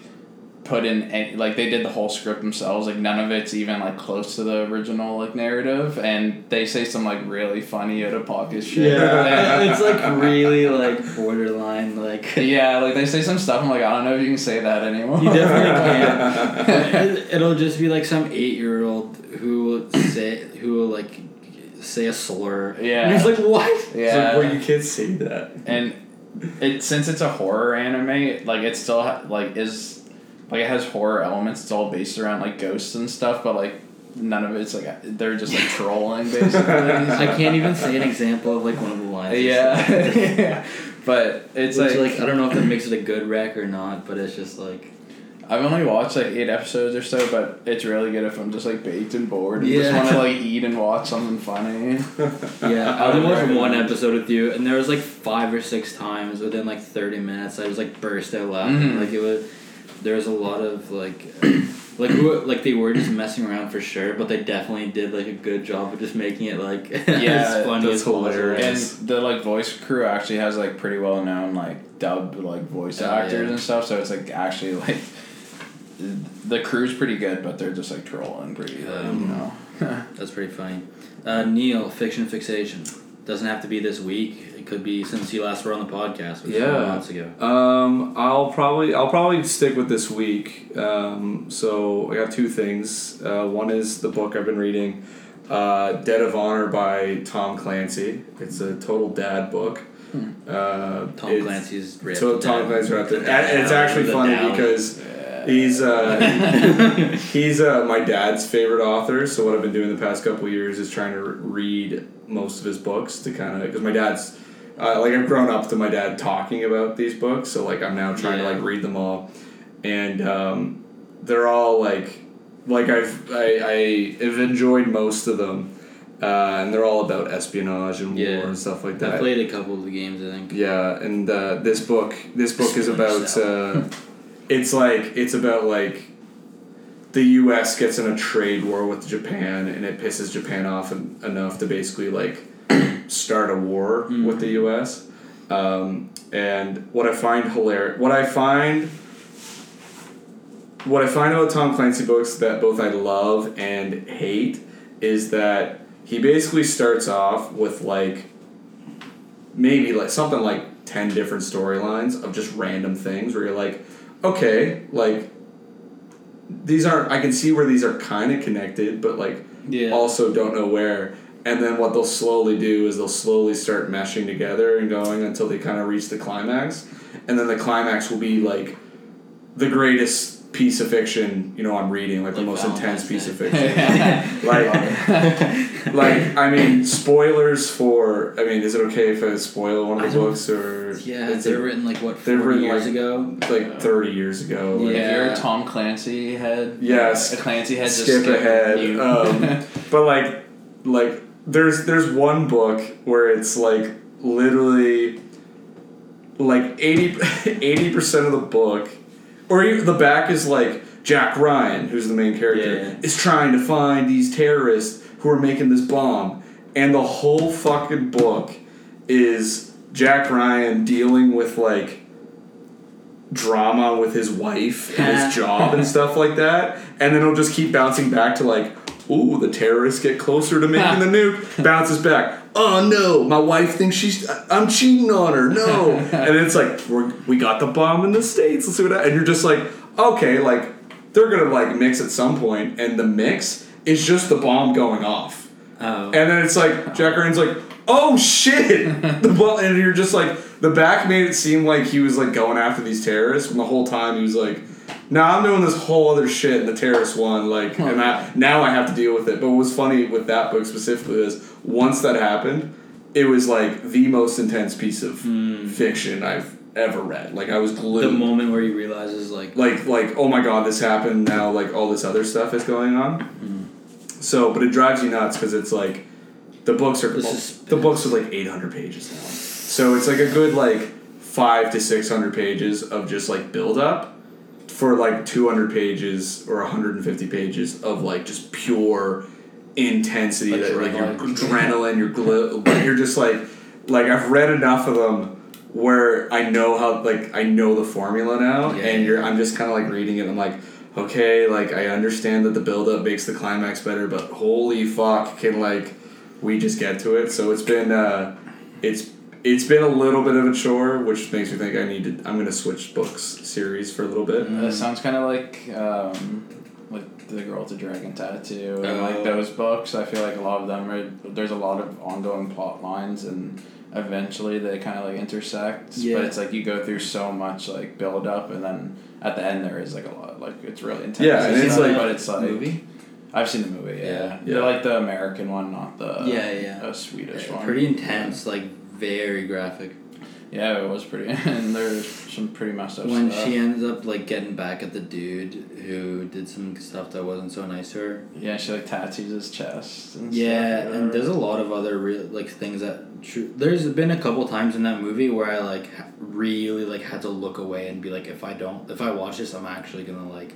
put in any, like they did the whole script themselves. Like none of it's even like close to the original like narrative, and they say some like really funny out of pocket shit.
Yeah, it's like really like borderline like.
Yeah, like they say some stuff. I'm like, I don't know if you can say that anymore.
You definitely can. It- It'll just be like some eight year old who will say who will like say a slur.
Yeah.
And it's like what?
yeah.
So where you kids say that?
and it since it's a horror anime, like it still ha- like is like it has horror elements. It's all based around like ghosts and stuff, but like none of it's like they're just like trolling basically.
I can't even say an example of like one of the lines.
Yeah, but it's
Which,
like,
like I don't know if that makes it a good rec or not, but it's just like
I've only watched like eight episodes or so, but it's really good if I'm just like baked and bored and just
Yeah.
want to like eat and watch something funny.
yeah. I only watched one episode with you, and there was like five or six times within like thirty minutes I was like burst out laughing.
Mhm.
Like it was there was a lot of like. Like who, like they were just messing around for sure, but they definitely did like a good job of just making it like
Yeah,
as funny
that's
as possible.
hilarious.
And the like voice crew actually has like pretty well known like dubbed like voice
Oh,
actors
yeah.
and stuff, so it's like actually like the crew's pretty good, but they're just like trolling pretty, like, you
Um,
know.
That's pretty funny. Uh, Neil, fiction fixation. Doesn't have to be this week. Could be since you last were on the podcast, which
Yeah.
four months ago.
Um, I'll probably I'll probably stick with this week. Um, so I got two things. Uh, one is the book I've been reading, uh, Debt of Honor by Tom Clancy. It's a total dad book. Uh,
Tom Clancy's ripped.
So Tom. Clancy's wrapped it, it's actually funny
down.
because
Yeah.
He's uh, he's uh, my dad's favorite author. So what I've been doing the past couple years is trying to re- read most of his books to kind of because my dad's uh, like I've grown up to my dad talking about these books. So like I'm now trying to like read them all, and um, they're all like like I've I, I have enjoyed most of them, uh, and they're all about espionage and
Yeah.
war and stuff like that.
I played a couple of the games. I think.
Yeah, and uh, this book this book is about uh, it's like it's about like the U.S. gets in a trade war with Japan, and it pisses Japan off en- enough to basically like start a war with the U.S. Um, and what I find hilarious, what I find, what I find about Tom Clancy books that both I love and hate is that he basically starts off with like maybe like something like 10 different storylines of just random things where you're like okay like these aren't i can see where these are kind of connected but like
Yeah.
also don't know where and then what they'll slowly do is they'll slowly start meshing together and going until they kind of reach the climax and then the climax will be like the greatest piece of fiction you know i'm reading like, the
Like
most intense
Valentine's
piece of fiction like like I mean spoilers for I mean is it okay if I spoil one of the
don't-
books or
Yeah,
it's
they're
like,
written like what
they're
forty
written,
years
like-
ago.
like thirty years ago like,
If you're
Yeah.
a Tom Clancy head,
Yes.
a Clancy head, just
skip ahead
you.
um, but like like there's there's one book where it's like literally like 80 percent of the book or the back is like Jack Ryan who's the main character
Yeah.
is trying to find these terrorists who are making this bomb and the whole fucking book is Jack Ryan dealing with like drama with his wife and his job and stuff like that and then it'll just keep bouncing back to like ooh the terrorists get closer to making the nuke. Bounces back. Oh no. My wife thinks she's i'm cheating on her. No. And it's like We're, we got the bomb in the states. Let's see what and you're just like okay like they're gonna like mix at some point and the mix is just the bomb going off.
Oh.
and then it's like Jack Ryan's like, "Oh shit!" the ball, and you're just like, the back made it seem like he was like going after these terrorists when the whole time he was like, "Nah, I'm doing this whole other shit." in the terrorists one, like, and I, now I have to deal with it. But what was funny with that book specifically is once that happened, it was like the most intense piece of hmm. fiction I've ever read. Like I was glued.
the moment where he realizes like
like like oh my god this happened now like all this other stuff is going on hmm. so but it drives you nuts because it's like the books are
The
books are like 800 pages now so it's like a good like five to 600 pages of just like build up for like 200 pages or 150 pages of like just pure intensity that like your adrenaline your gl- you're just like like I've read enough of them where I know how like I know the formula now
Yeah.
and you're I'm just kind of like reading it and I'm like okay like I understand that the build up makes the climax better but holy fuck can like we just get to it so it's been uh it's it's been a little bit of a chore which makes me think I need to I'm gonna switch books series for a little bit
That sounds kind of like um, like the Girl with the Dragon Tattoo and
Oh.
like those books. I feel like a lot of them are there's a lot of ongoing plot lines and eventually they kind of like intersect.
Yeah.
But it's like you go through so much like build up and then at the end there is like a lot like it's really intense.
Yeah, and it's like-
but it's like
movie.
I've seen the movie. Yeah,
Yeah.
They're like the American one, not the
Yeah, yeah.
a Swedish one.
Pretty intense, like very graphic.
Yeah, it was pretty, and there's some pretty messed up
when
stuff.
she ends up like getting back at the dude who did some stuff that wasn't so nice to her.
yeah, she like tattoos his chest. And stuff.
Yeah,
stuff,
and there's a lot of other real like things that true. There's been a couple times in that movie where I like really like had to look away and be like, if I don't, if I watch this, I'm actually gonna like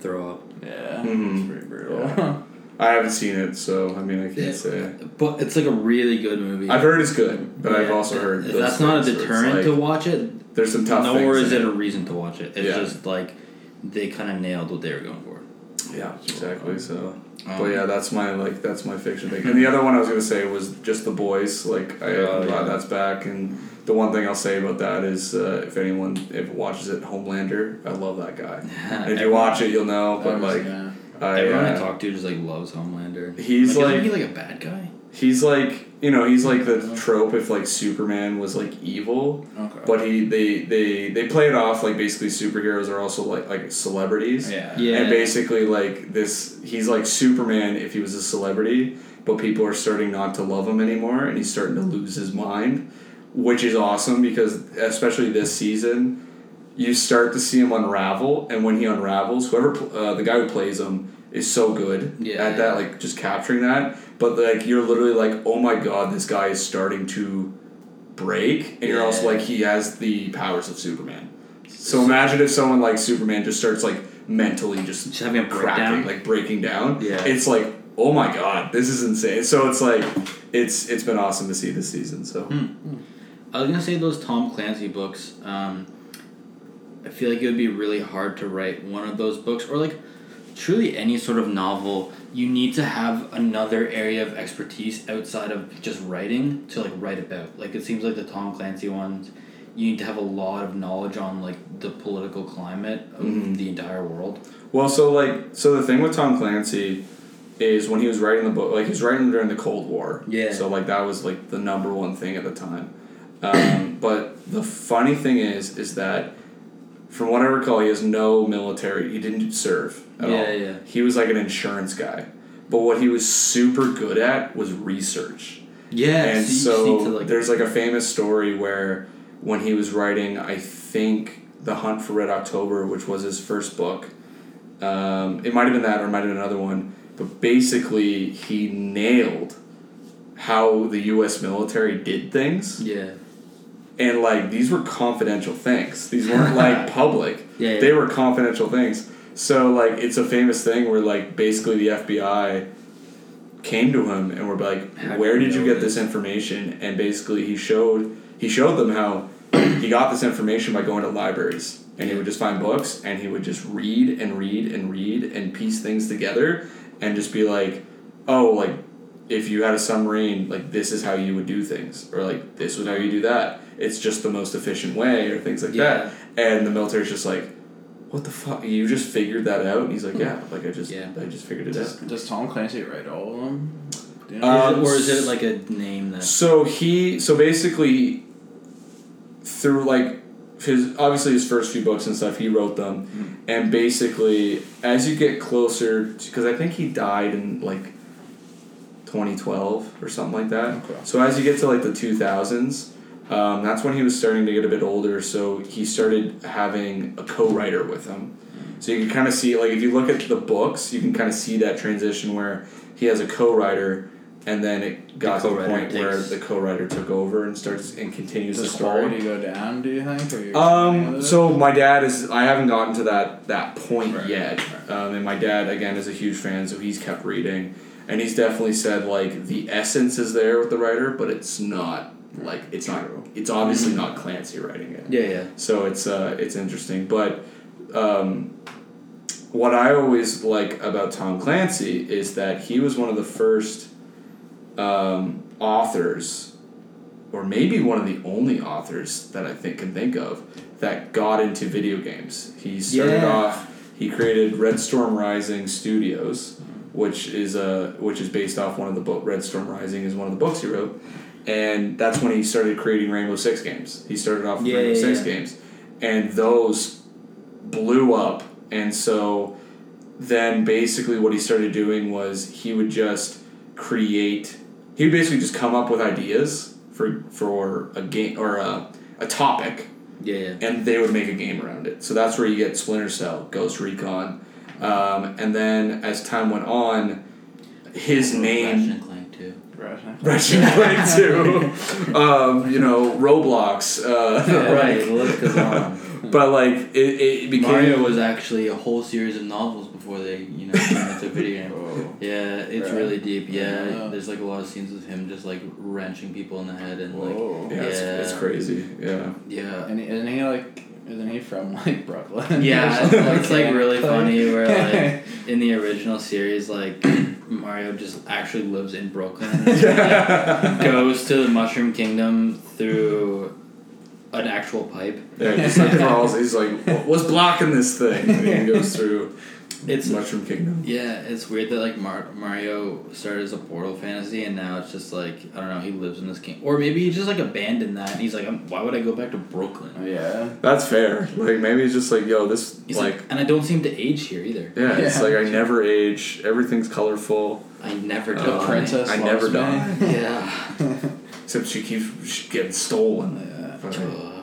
throw up.
Yeah,
Mhm.
it's pretty brutal.
Yeah. I haven't seen it so I mean I can't say
But it's like a really good movie.
I've heard it's good but I've also heard
if that's not a
things where it's
deterrent
like,
to watch it.
there's some tough
Nor is it a reason to watch it. It's
Yeah.
just like they kind of nailed what they were going for.
Yeah, exactly. So,
Um,
but yeah, that's my like that's my fiction thing. And the other one I was gonna say was just the boys. Like I,
Oh,
I'm glad
yeah.
that's back. And the one thing I'll say about that is, uh, if anyone if watches it, Homelander, I love that guy. If you watch it, you'll know. But
was-
like,
yeah.
I,
Everyone I
uh,
talk to just like loves Homelander.
he's
like,
like
he like a bad guy?
he's like you know he's like the trope if like Superman was like evil,
Okay.
but he they they they play it off like basically superheroes are also like like celebrities.
yeah.
Yeah.
And basically, like this, he's like Superman if he was a celebrity, but people are starting not to love him anymore, and he's starting to lose his mind, which is awesome because especially this season, you start to see him unravel, and when he unravels, whoever uh, the guy who plays him is so good
Yeah,
at that, like just capturing that. But like you're literally like, oh my god, this guy is starting to break, and you're also like, he has the powers of Superman. So imagine if someone like Superman just starts like mentally just
Just having a
cracking,
breakdown.
like breaking down.
Yeah.
It's like, oh my god, this is insane. So it's like, it's it's been awesome to see this season. So
Hmm. I was gonna say those Tom Clancy books. Um, I feel like it would be really hard to write one of those books, or like truly any sort of novel. You need to have another area of expertise outside of just writing to like write about. Like it seems like the Tom Clancy ones, you need to have a lot of knowledge on like the political climate of
Mhm.
the entire world.
well, so like, so the thing with Tom Clancy is when he was writing the book, like he was writing during the Cold War.
Yeah.
So like that was like the number one thing at the time. Um, but the funny thing is, is that from what I recall, he has no military. He didn't serve at
Yeah,
all.
yeah.
He was like an insurance guy. But what he was super good at was research.
Yeah,
and
so,
so
like
there's like a famous story where when he was writing, I think The Hunt for Red October, which was his first book, um, it might have been that or it might have been another one, but basically he nailed how the U.S. military did things,
yeah,
and like these were confidential things. These weren't like public.
yeah, yeah.
They were confidential things. So like it's a famous thing where like basically the FBI came to him and were like, "Where did you get this
this?"
information?" And basically he showed he showed them how he got this information by going to libraries and he would just find books and he would just read and read and read and piece things together and just be like, "Oh, like if you had a submarine, like this is how you would do things, or like this was how you do that. It's just the most efficient way, or things like that." And the military's just like, "What the fuck? You just figured that out?" And he's like, "Yeah, like I just,
Yeah.
I just figured it
Does,
out."
does Tom Clancy write all of them? Do you
Uh,
know?
Is it-
Um,
or is it like a name that?
So he, so basically, through like his obviously his first few books and stuff, he wrote them, and basically as you get closer, because I think he died in like. 2012 or something like that.
Okay.
So as you get to like the 2000s, um, that's when he was starting to get a bit older. So he started having a co-writer with him. So you can kind of see, like, if you look at the books, you can kind of see that transition where he has a co-writer, and then it got to the point where the co-writer took over and starts and continues
Does
the story.
quality go down? Do you think?
Um. So my dad is. I haven't gotten to that that point
Right,
yet.
right.
Um. And my dad again is a huge fan, so he's kept reading, and he's definitely said like the essence is there with the writer, but it's not like it's not. It's obviously not Clancy writing it.
Yeah, yeah.
So it's uh it's interesting, but um, what I always like about Tom Clancy is that he was one of the first um, authors, or maybe one of the only authors that I think can think of that got into video games. He started
Yeah.
off. He created Red Storm Rising Studios, which is uh, which is based off one of the book. Red Storm Rising is one of the books he wrote, and that's when he started creating Rainbow Six games. He started off with
Yeah,
Rainbow
yeah,
Six
yeah.
games, and those blew up. And so then basically what he started doing was he would just create. He would basically just come up with ideas for for a game or a, a topic
Yeah, yeah.
and they would make a game around it. So that's where you get Splinter Cell, Ghost Recon, um, and then as time went on, his name
Ratchet and Clank too.
Right.
Ratchet and Clank too, um, you know Roblox, uh,
right.
like-
The list goes on.
but like it, it became
Mario was actually a whole series of novels before they, you know, turned into a video game. Yeah, it's
Right.
really deep. Yeah,
Yeah.
there's like a lot of scenes with him just like wrenching people in the head and like,
Whoa.
yeah, It's, it's crazy, yeah.
yeah.
And isn't he like? Isn't he from like Brooklyn?
Yeah,
or
it's like
that?
really funny where like in the original series, like Mario just actually lives in Brooklyn, goes to the Mushroom Kingdom through an actual pipe.
Yeah, he just like crawls. He's like, "What's blocking this thing?" And he goes through.
It's
Mushroom Kingdom.
yeah, it's weird that like Mar- Mario started as a Portal fantasy and now it's just like I don't know. He lives in this game, or maybe he just like abandoned that and he's like, why would I go back to Brooklyn?
Yeah.
That's fair. Like maybe it's just like yo, this
He's like,
like
and I don't seem to age here either.
yeah, it's like I never age. Everything's colorful.
I never
The
The
die.
princess
I never
me.
die.
Yeah.
Except she keeps sh- getting stolen
Yeah.
by,
Uh,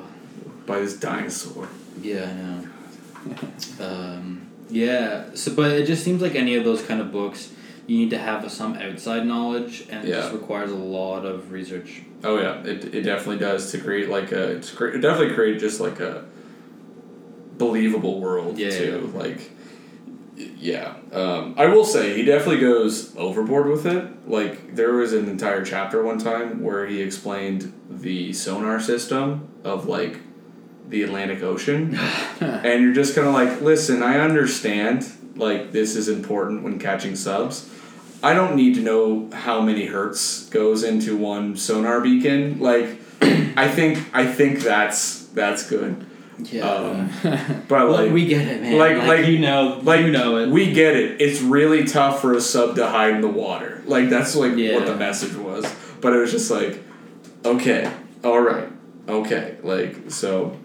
by this dinosaur.
yeah, I know. Um, yeah. So, but it just seems like any of those kind of books, you need to have some outside knowledge, and it just requires a lot of research.
Oh yeah, it, it definitely does to create like a to create, it definitely create just like a believable world
Yeah,
too. Like yeah, um, I will say he definitely goes overboard with it. Like there was an entire chapter one time where he explained the sonar system of like the Atlantic Ocean, and you're just kind of like, listen, I understand like this is important when catching subs. I don't need to know how many hertz goes into one sonar beacon. Like, I think I think that's that's good.
Yeah.
Um, but
well,
like
we get it, man.
like-
Like,
like-
you know,
like
you know it.
we get it. It's really tough for a sub to hide in the water. Like that's like
Yeah.
what the message was. But it was just like, okay, all right, okay. Like so,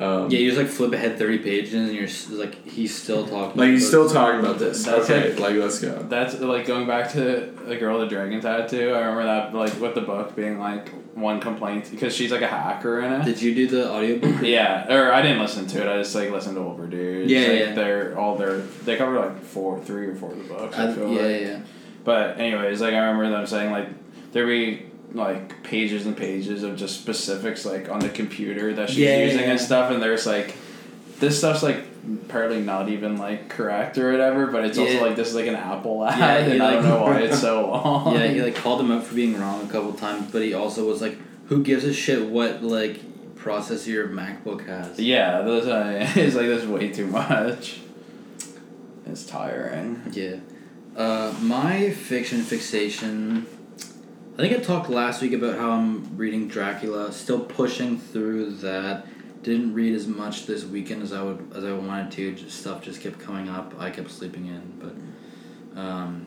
um,
yeah, you just like flip ahead thirty pages, and you're s- like, he's still talking.
like he's
about-
still talking about this.
That's
okay,
like-
like let's go.
That's like going back to the girl with the dragon tattoo. I remember that like with the book being like one complaint because she's like a hacker in it.
Did you do the audiobook?
Yeah, or I didn't listen to it. I just like listened to older dudes.
Yeah,
like,
yeah.
They're all their they cover like four, three or four of the books. I,
I,
feel
yeah,
like.
yeah.
But anyways, like I remember them saying like there be like pages and pages of just specifics like on the computer that she's
Yeah,
using
yeah.
and stuff, and there's like this stuff's like apparently not even like correct or whatever, but it's
Yeah.
also like this is like an Apple ad,
Yeah,
and I don't know why it's so long.
Yeah, he like called him out for being wrong a couple times, but he also was like, "Who gives a shit what like processor your MacBook has?"
Yeah, those uh, it's like that's way too much. It's tiring.
Yeah. Uh, my fiction fixation. I think I talked last week about how I'm reading Dracula. Still pushing through that. Didn't read as much this weekend as I would as I wanted to. Just, stuff just kept coming up. I kept sleeping in, but. Um,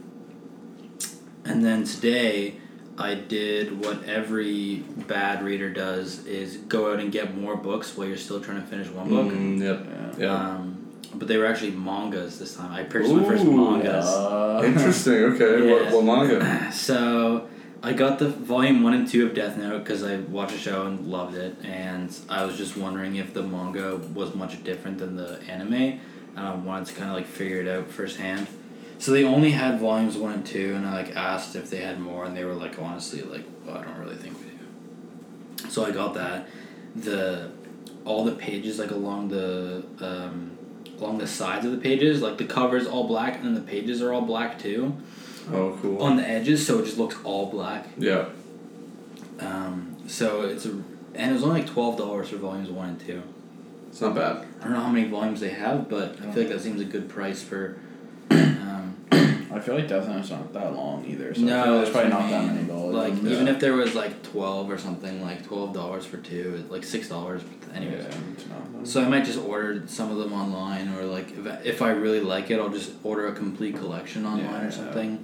and then today, I did what every bad reader does: is go out and get more books while you're still trying to finish one book.
Mm, yep.
Yeah.
Yeah.
Um, but they were actually mangas this time. I purchased my first
Ooh,
mangas.
Uh,
Interesting. Okay.
Yeah.
What, what manga?
So I got the volume one and two of Death Note because I watched the show and loved it, and I was just wondering if the manga was much different than the anime, and I wanted to kind of like figure it out firsthand. So they only had volumes one and two, and I like asked if they had more, and they were like, honestly, like, well, I don't really think we do. So I got that. The all the pages like along the um, along the sides of the pages, like the cover's all black, and then the pages are all black too
Oh, cool.
on the edges, so it just looks all black.
yeah.
Um, so it's a, and it was only like twelve dollars for volumes one and two.
It's not bad.
I don't know how many volumes they have, but I feel like that seems a good price for. Um,
I feel like Death Note's not that long either, so
no,
feel there's probably not
I
that many dollars.
Like
in
even if there was like twelve or something, like twelve dollars for two, like six dollars. Anyways,
Yeah,
so I might just order some of them online, or like if I, if I really like it, I'll just order a complete collection online
Yeah,
or
yeah.
something.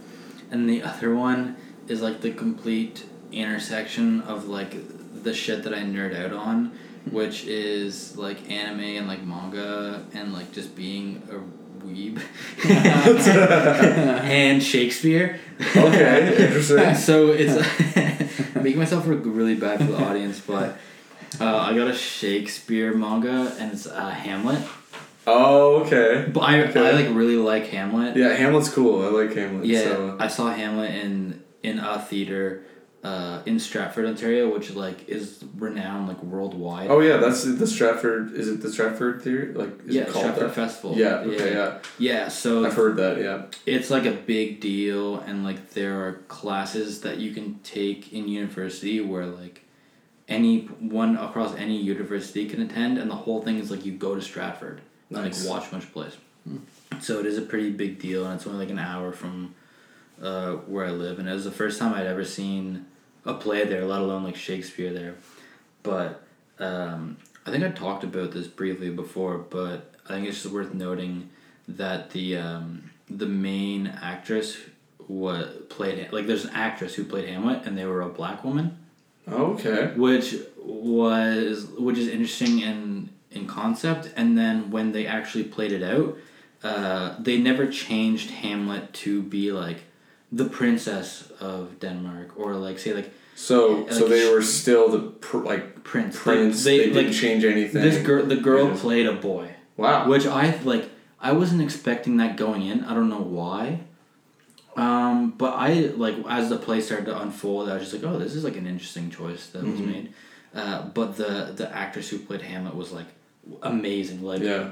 And the other one is like the complete intersection of like the shit that I nerd out on, which is like anime and like manga and like just being a weeb and Shakespeare.
Okay, interesting.
so it's making myself look really bad for the audience, but uh, I got a Shakespeare manga and it's uh, Hamlet.
Oh, okay.
But I,
Okay.
I like really like Hamlet.
Yeah, Hamlet's cool. I like Hamlet.
Yeah,
So.
I saw Hamlet in in a theater uh, in Stratford, Ontario, which like is renowned like worldwide.
Oh yeah, that's the Stratford. Is it the Stratford Theater? Like is
yeah,
it called
Stratford
that?
Festival.
Yeah. Okay. Yeah.
Yeah, so
I've heard that. Yeah.
it's like a big deal, and like there are classes that you can take in university where like any one across any university can attend, and the whole thing is like you go to Stratford
Nice.
like watch much plays. So it is a pretty big deal, and it's only like an hour from uh, where I live, and it was the first time I'd ever seen a play there, let alone like Shakespeare there. But um, I think I talked about this briefly before, but I think it's just worth noting that the um, the main actress what played like there's an actress who played Hamlet and they were a black woman,
Okay.
which was which is interesting in in concept. And then when they actually played it out, uh, they never changed Hamlet to be like the princess of Denmark or like say like
So so they were still the pr- like
prince.
prince.
They,
They,
they,
didn't
like
change anything.
this girl. The girl
Yeah.
played a boy.
Wow.
Which I like. I wasn't expecting that going in. I don't know why. Um, but I like as the play started to unfold, I was just like, oh, this is like an interesting choice that was
Mhm.
made. Uh, but the the actress who played Hamlet was like amazing, like
Yeah.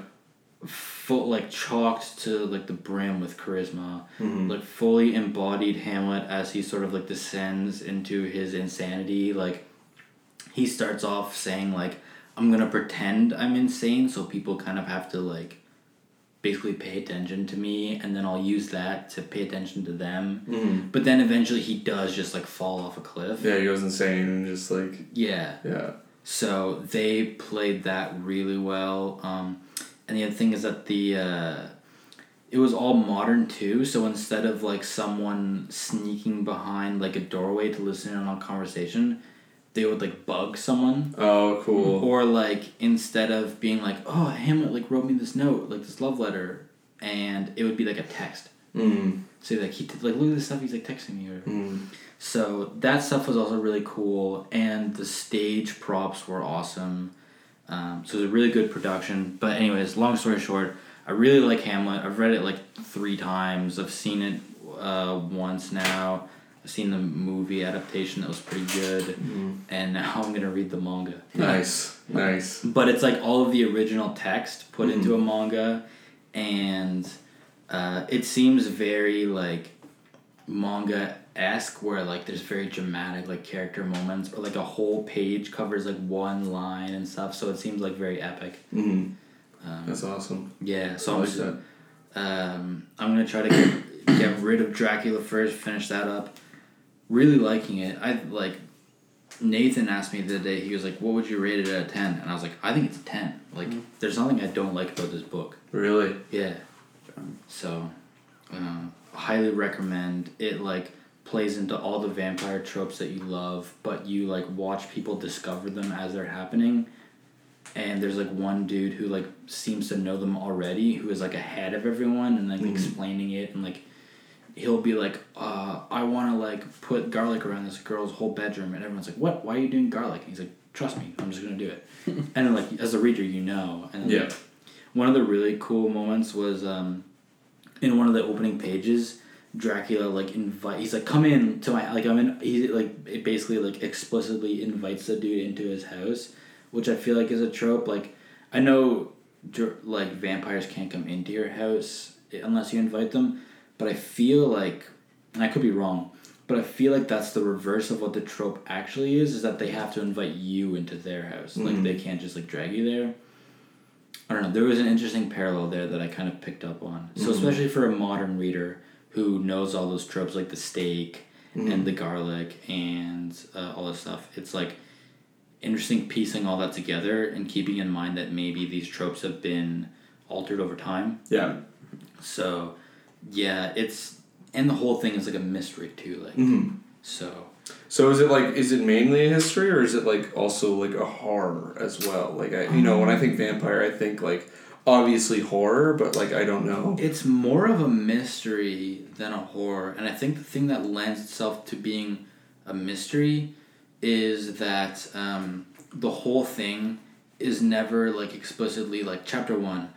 full, like chalked to like the brim with charisma,
Mhm.
like fully embodied Hamlet as he sort of like descends into his insanity. Like he starts off saying like, "I'm gonna pretend I'm insane," so people kind of have to like basically pay attention to me, and then I'll use that to pay attention to them.
Mhm.
But then eventually he does just like fall off a cliff.
Yeah, he goes insane and just like
Yeah.
yeah.
So they played that really well. Um, and the other thing is that the uh, it was all modern too. So instead of like someone sneaking behind like a doorway to listen in on a conversation, they would like bug someone.
Oh, cool.
Or like instead of being like, oh Hamlet like wrote me this note, like this love letter, and it would be like a text.
Mm.
So like he like look at this stuff he's like texting me or
Mm.
So that stuff was also really cool, and the stage props were awesome. Um, so it was a really good production. But anyways, long story short, I really like Hamlet. I've read it like three times. I've seen it uh, once now. I've seen the movie adaptation that was pretty good,
Mm.
and now I'm gonna read the manga.
Nice. Nice.
But it's like all of the original text put
Mhm.
into a manga, and uh, it seems very like manga esque, where like there's very dramatic like character moments, or like a whole page covers like one line and stuff. So it seems like very epic.
Mm.
Um,
That's awesome.
yeah, so
I
I'm
like that.
um, I'm gonna try to get get rid of Dracula first, finish that up. Really liking it. I like. Nathan asked me the other day. He was like, "What would you rate it at of 10? And I was like, "I think it's a ten. Like, there's nothing I don't like about this book.
Really.
Yeah. So, um, highly recommend it. Like plays into all the vampire tropes that you love, but you like watch people discover them as they're happening. And there's like one dude who like seems to know them already, who is like ahead of everyone and like
Mhm.
explaining it, and like he'll be like, uh, "I want to like put garlic around this girl's whole bedroom," and everyone's like, "What? Why are you doing garlic?" And he's like, "Trust me, I'm just gonna do it." and then like as a reader, you know, and then,
Yeah.
like, one of the really cool moments was um, in one of the opening pages. Dracula like invite he's like come in to my like I'm in he like it basically like explicitly invites the dude into his house, which I feel like is a trope. Like I know dr- like vampires can't come into your house unless you invite them, but I feel like and I could be wrong, but I feel like that's the reverse of what the trope actually is is that they have to invite you into their house. Like
Mhm.
they can't just like drag you there. I don't know. There was an interesting parallel there that I kind of picked up on. So
Mhm.
especially for a modern reader who knows all those tropes like the stake
Mm.
and the garlic and uh, all this stuff, it's like interesting piecing all that together and keeping in mind that maybe these tropes have been altered over time.
Yeah.
So yeah, it's and the whole thing is like a mystery too. Like
Mm.
so.
So is it like is it mainly a history or is it like also like a horror as well? Like I you know when I think vampire I think like obviously horror but like I don't know.
It's more of a mystery than a horror, and I think the thing that lends itself to being a mystery is that um, the whole thing is never like explicitly like chapter one,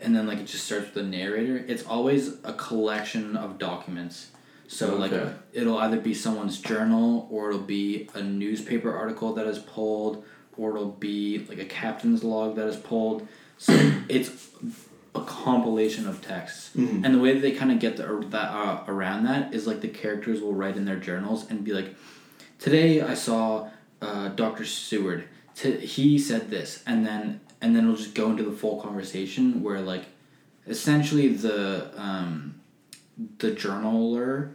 and then like it just starts with the narrator. It's always a collection of documents. So like it'll either be someone's journal or it'll be a newspaper article that is pulled or it'll be like a captain's log that is pulled. So it's a compilation of texts.
Mhm.
And the way that they kind of get the, that uh, around that is like the characters will write in their journals and be like, "Today I saw uh, Doctor Seward. T- he said this," and then and then it'll just go into the full conversation where like, essentially the um, the journaler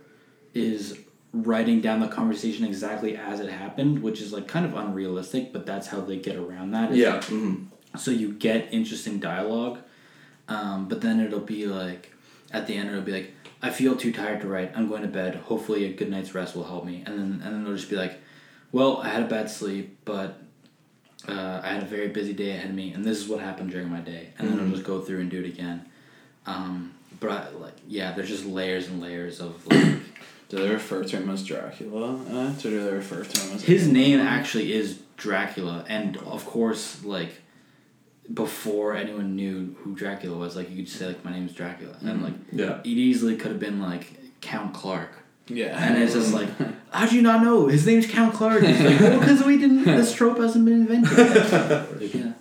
is writing down the conversation exactly as it happened, which is like kind of unrealistic, but that's how they get around that.
Yeah. Mm.
So you get interesting dialogue Um, but then it'll be like, at the end it'll be like, I feel too tired to write. I'm going to bed. Hopefully a good night's rest will help me. And then and then it'll just be like, well, I had a bad sleep, but uh, I had a very busy day ahead of me, and this is what happened during my day. And then
Mhm.
I'll just go through and do it again. Um, but I, like, yeah, there's just layers and layers of like.
Do they refer to him as Dracula? Uh, or do they refer to him as
His name actually is Dracula, and of course, like before anyone knew who Dracula was, like you could say like my name is Dracula, and
Mhm.
like
Yeah.
it easily could have been like Count Clark,
Yeah.
and it's just like how do you not know his name's Count Clark? It's like well, because we didn't. This trope hasn't been invented. Yet. Yeah.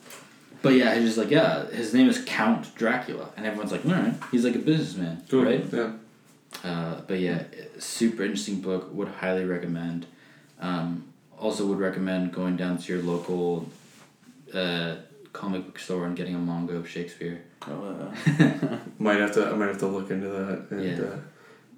But yeah, he's just like yeah, his name is Count Dracula, and everyone's like, all right, he's like a businessman,
Cool.
right?
Yeah.
Uh, but yeah, super interesting book. Would highly recommend. Um, also, would recommend going down to your local uh, comic book store and getting a manga of Shakespeare.
Oh, uh,
Might have to. I might have to look into that and
Yeah.
uh,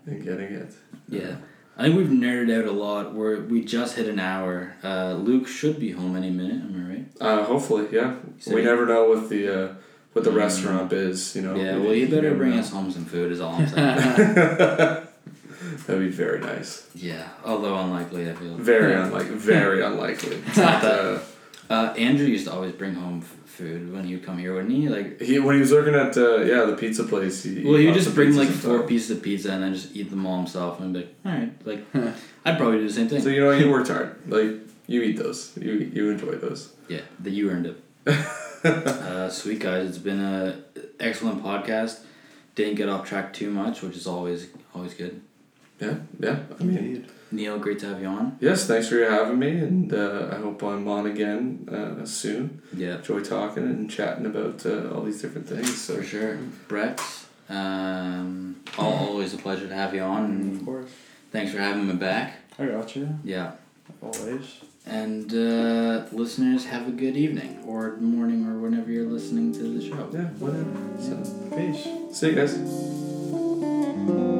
and getting it.
Yeah, I think we've nerded out a lot. We're we just hit an hour. Uh, Luke should be home any minute. Am I right?
Uh, hopefully, yeah.
So
we never know what the uh, what the
Mm.
restaurant is. You know.
yeah.
We-
Well, you better bring
know.
us home some food. Is all I'm saying.
That'd be very nice.
yeah, although unlikely. I feel.
Very unlikely. Very unlikely. uh,
Uh, Andrew used to always bring home f- food when he would come here, wouldn't he? Like
he when he was working at uh, yeah the pizza place. He,
Well, he would just
some
bring like four
sometime.
pieces of pizza and then just eat them all himself and be like, all right, like I'd probably do the same thing.
So you know you worked hard. Like you eat those. You you enjoy those.
yeah, that you earned it. uh, sweet guys, it's been a excellent podcast. Didn't get off track too much, which is always always good.
Yeah, yeah. I mean,
Neil, great to have you on.
yes. Thanks for having me, and uh, I hope I'm on again uh, soon.
Yeah,
Enjoy talking and chatting about uh, all these different things. So
for sure. Brett, um, al- always a pleasure to have you on.
of course.
thanks for having me back.
I got you.
Yeah.
Always.
And uh, listeners, have a good evening or morning or whenever you're listening to the show.
yeah, whatever. So
Peace.
see you guys.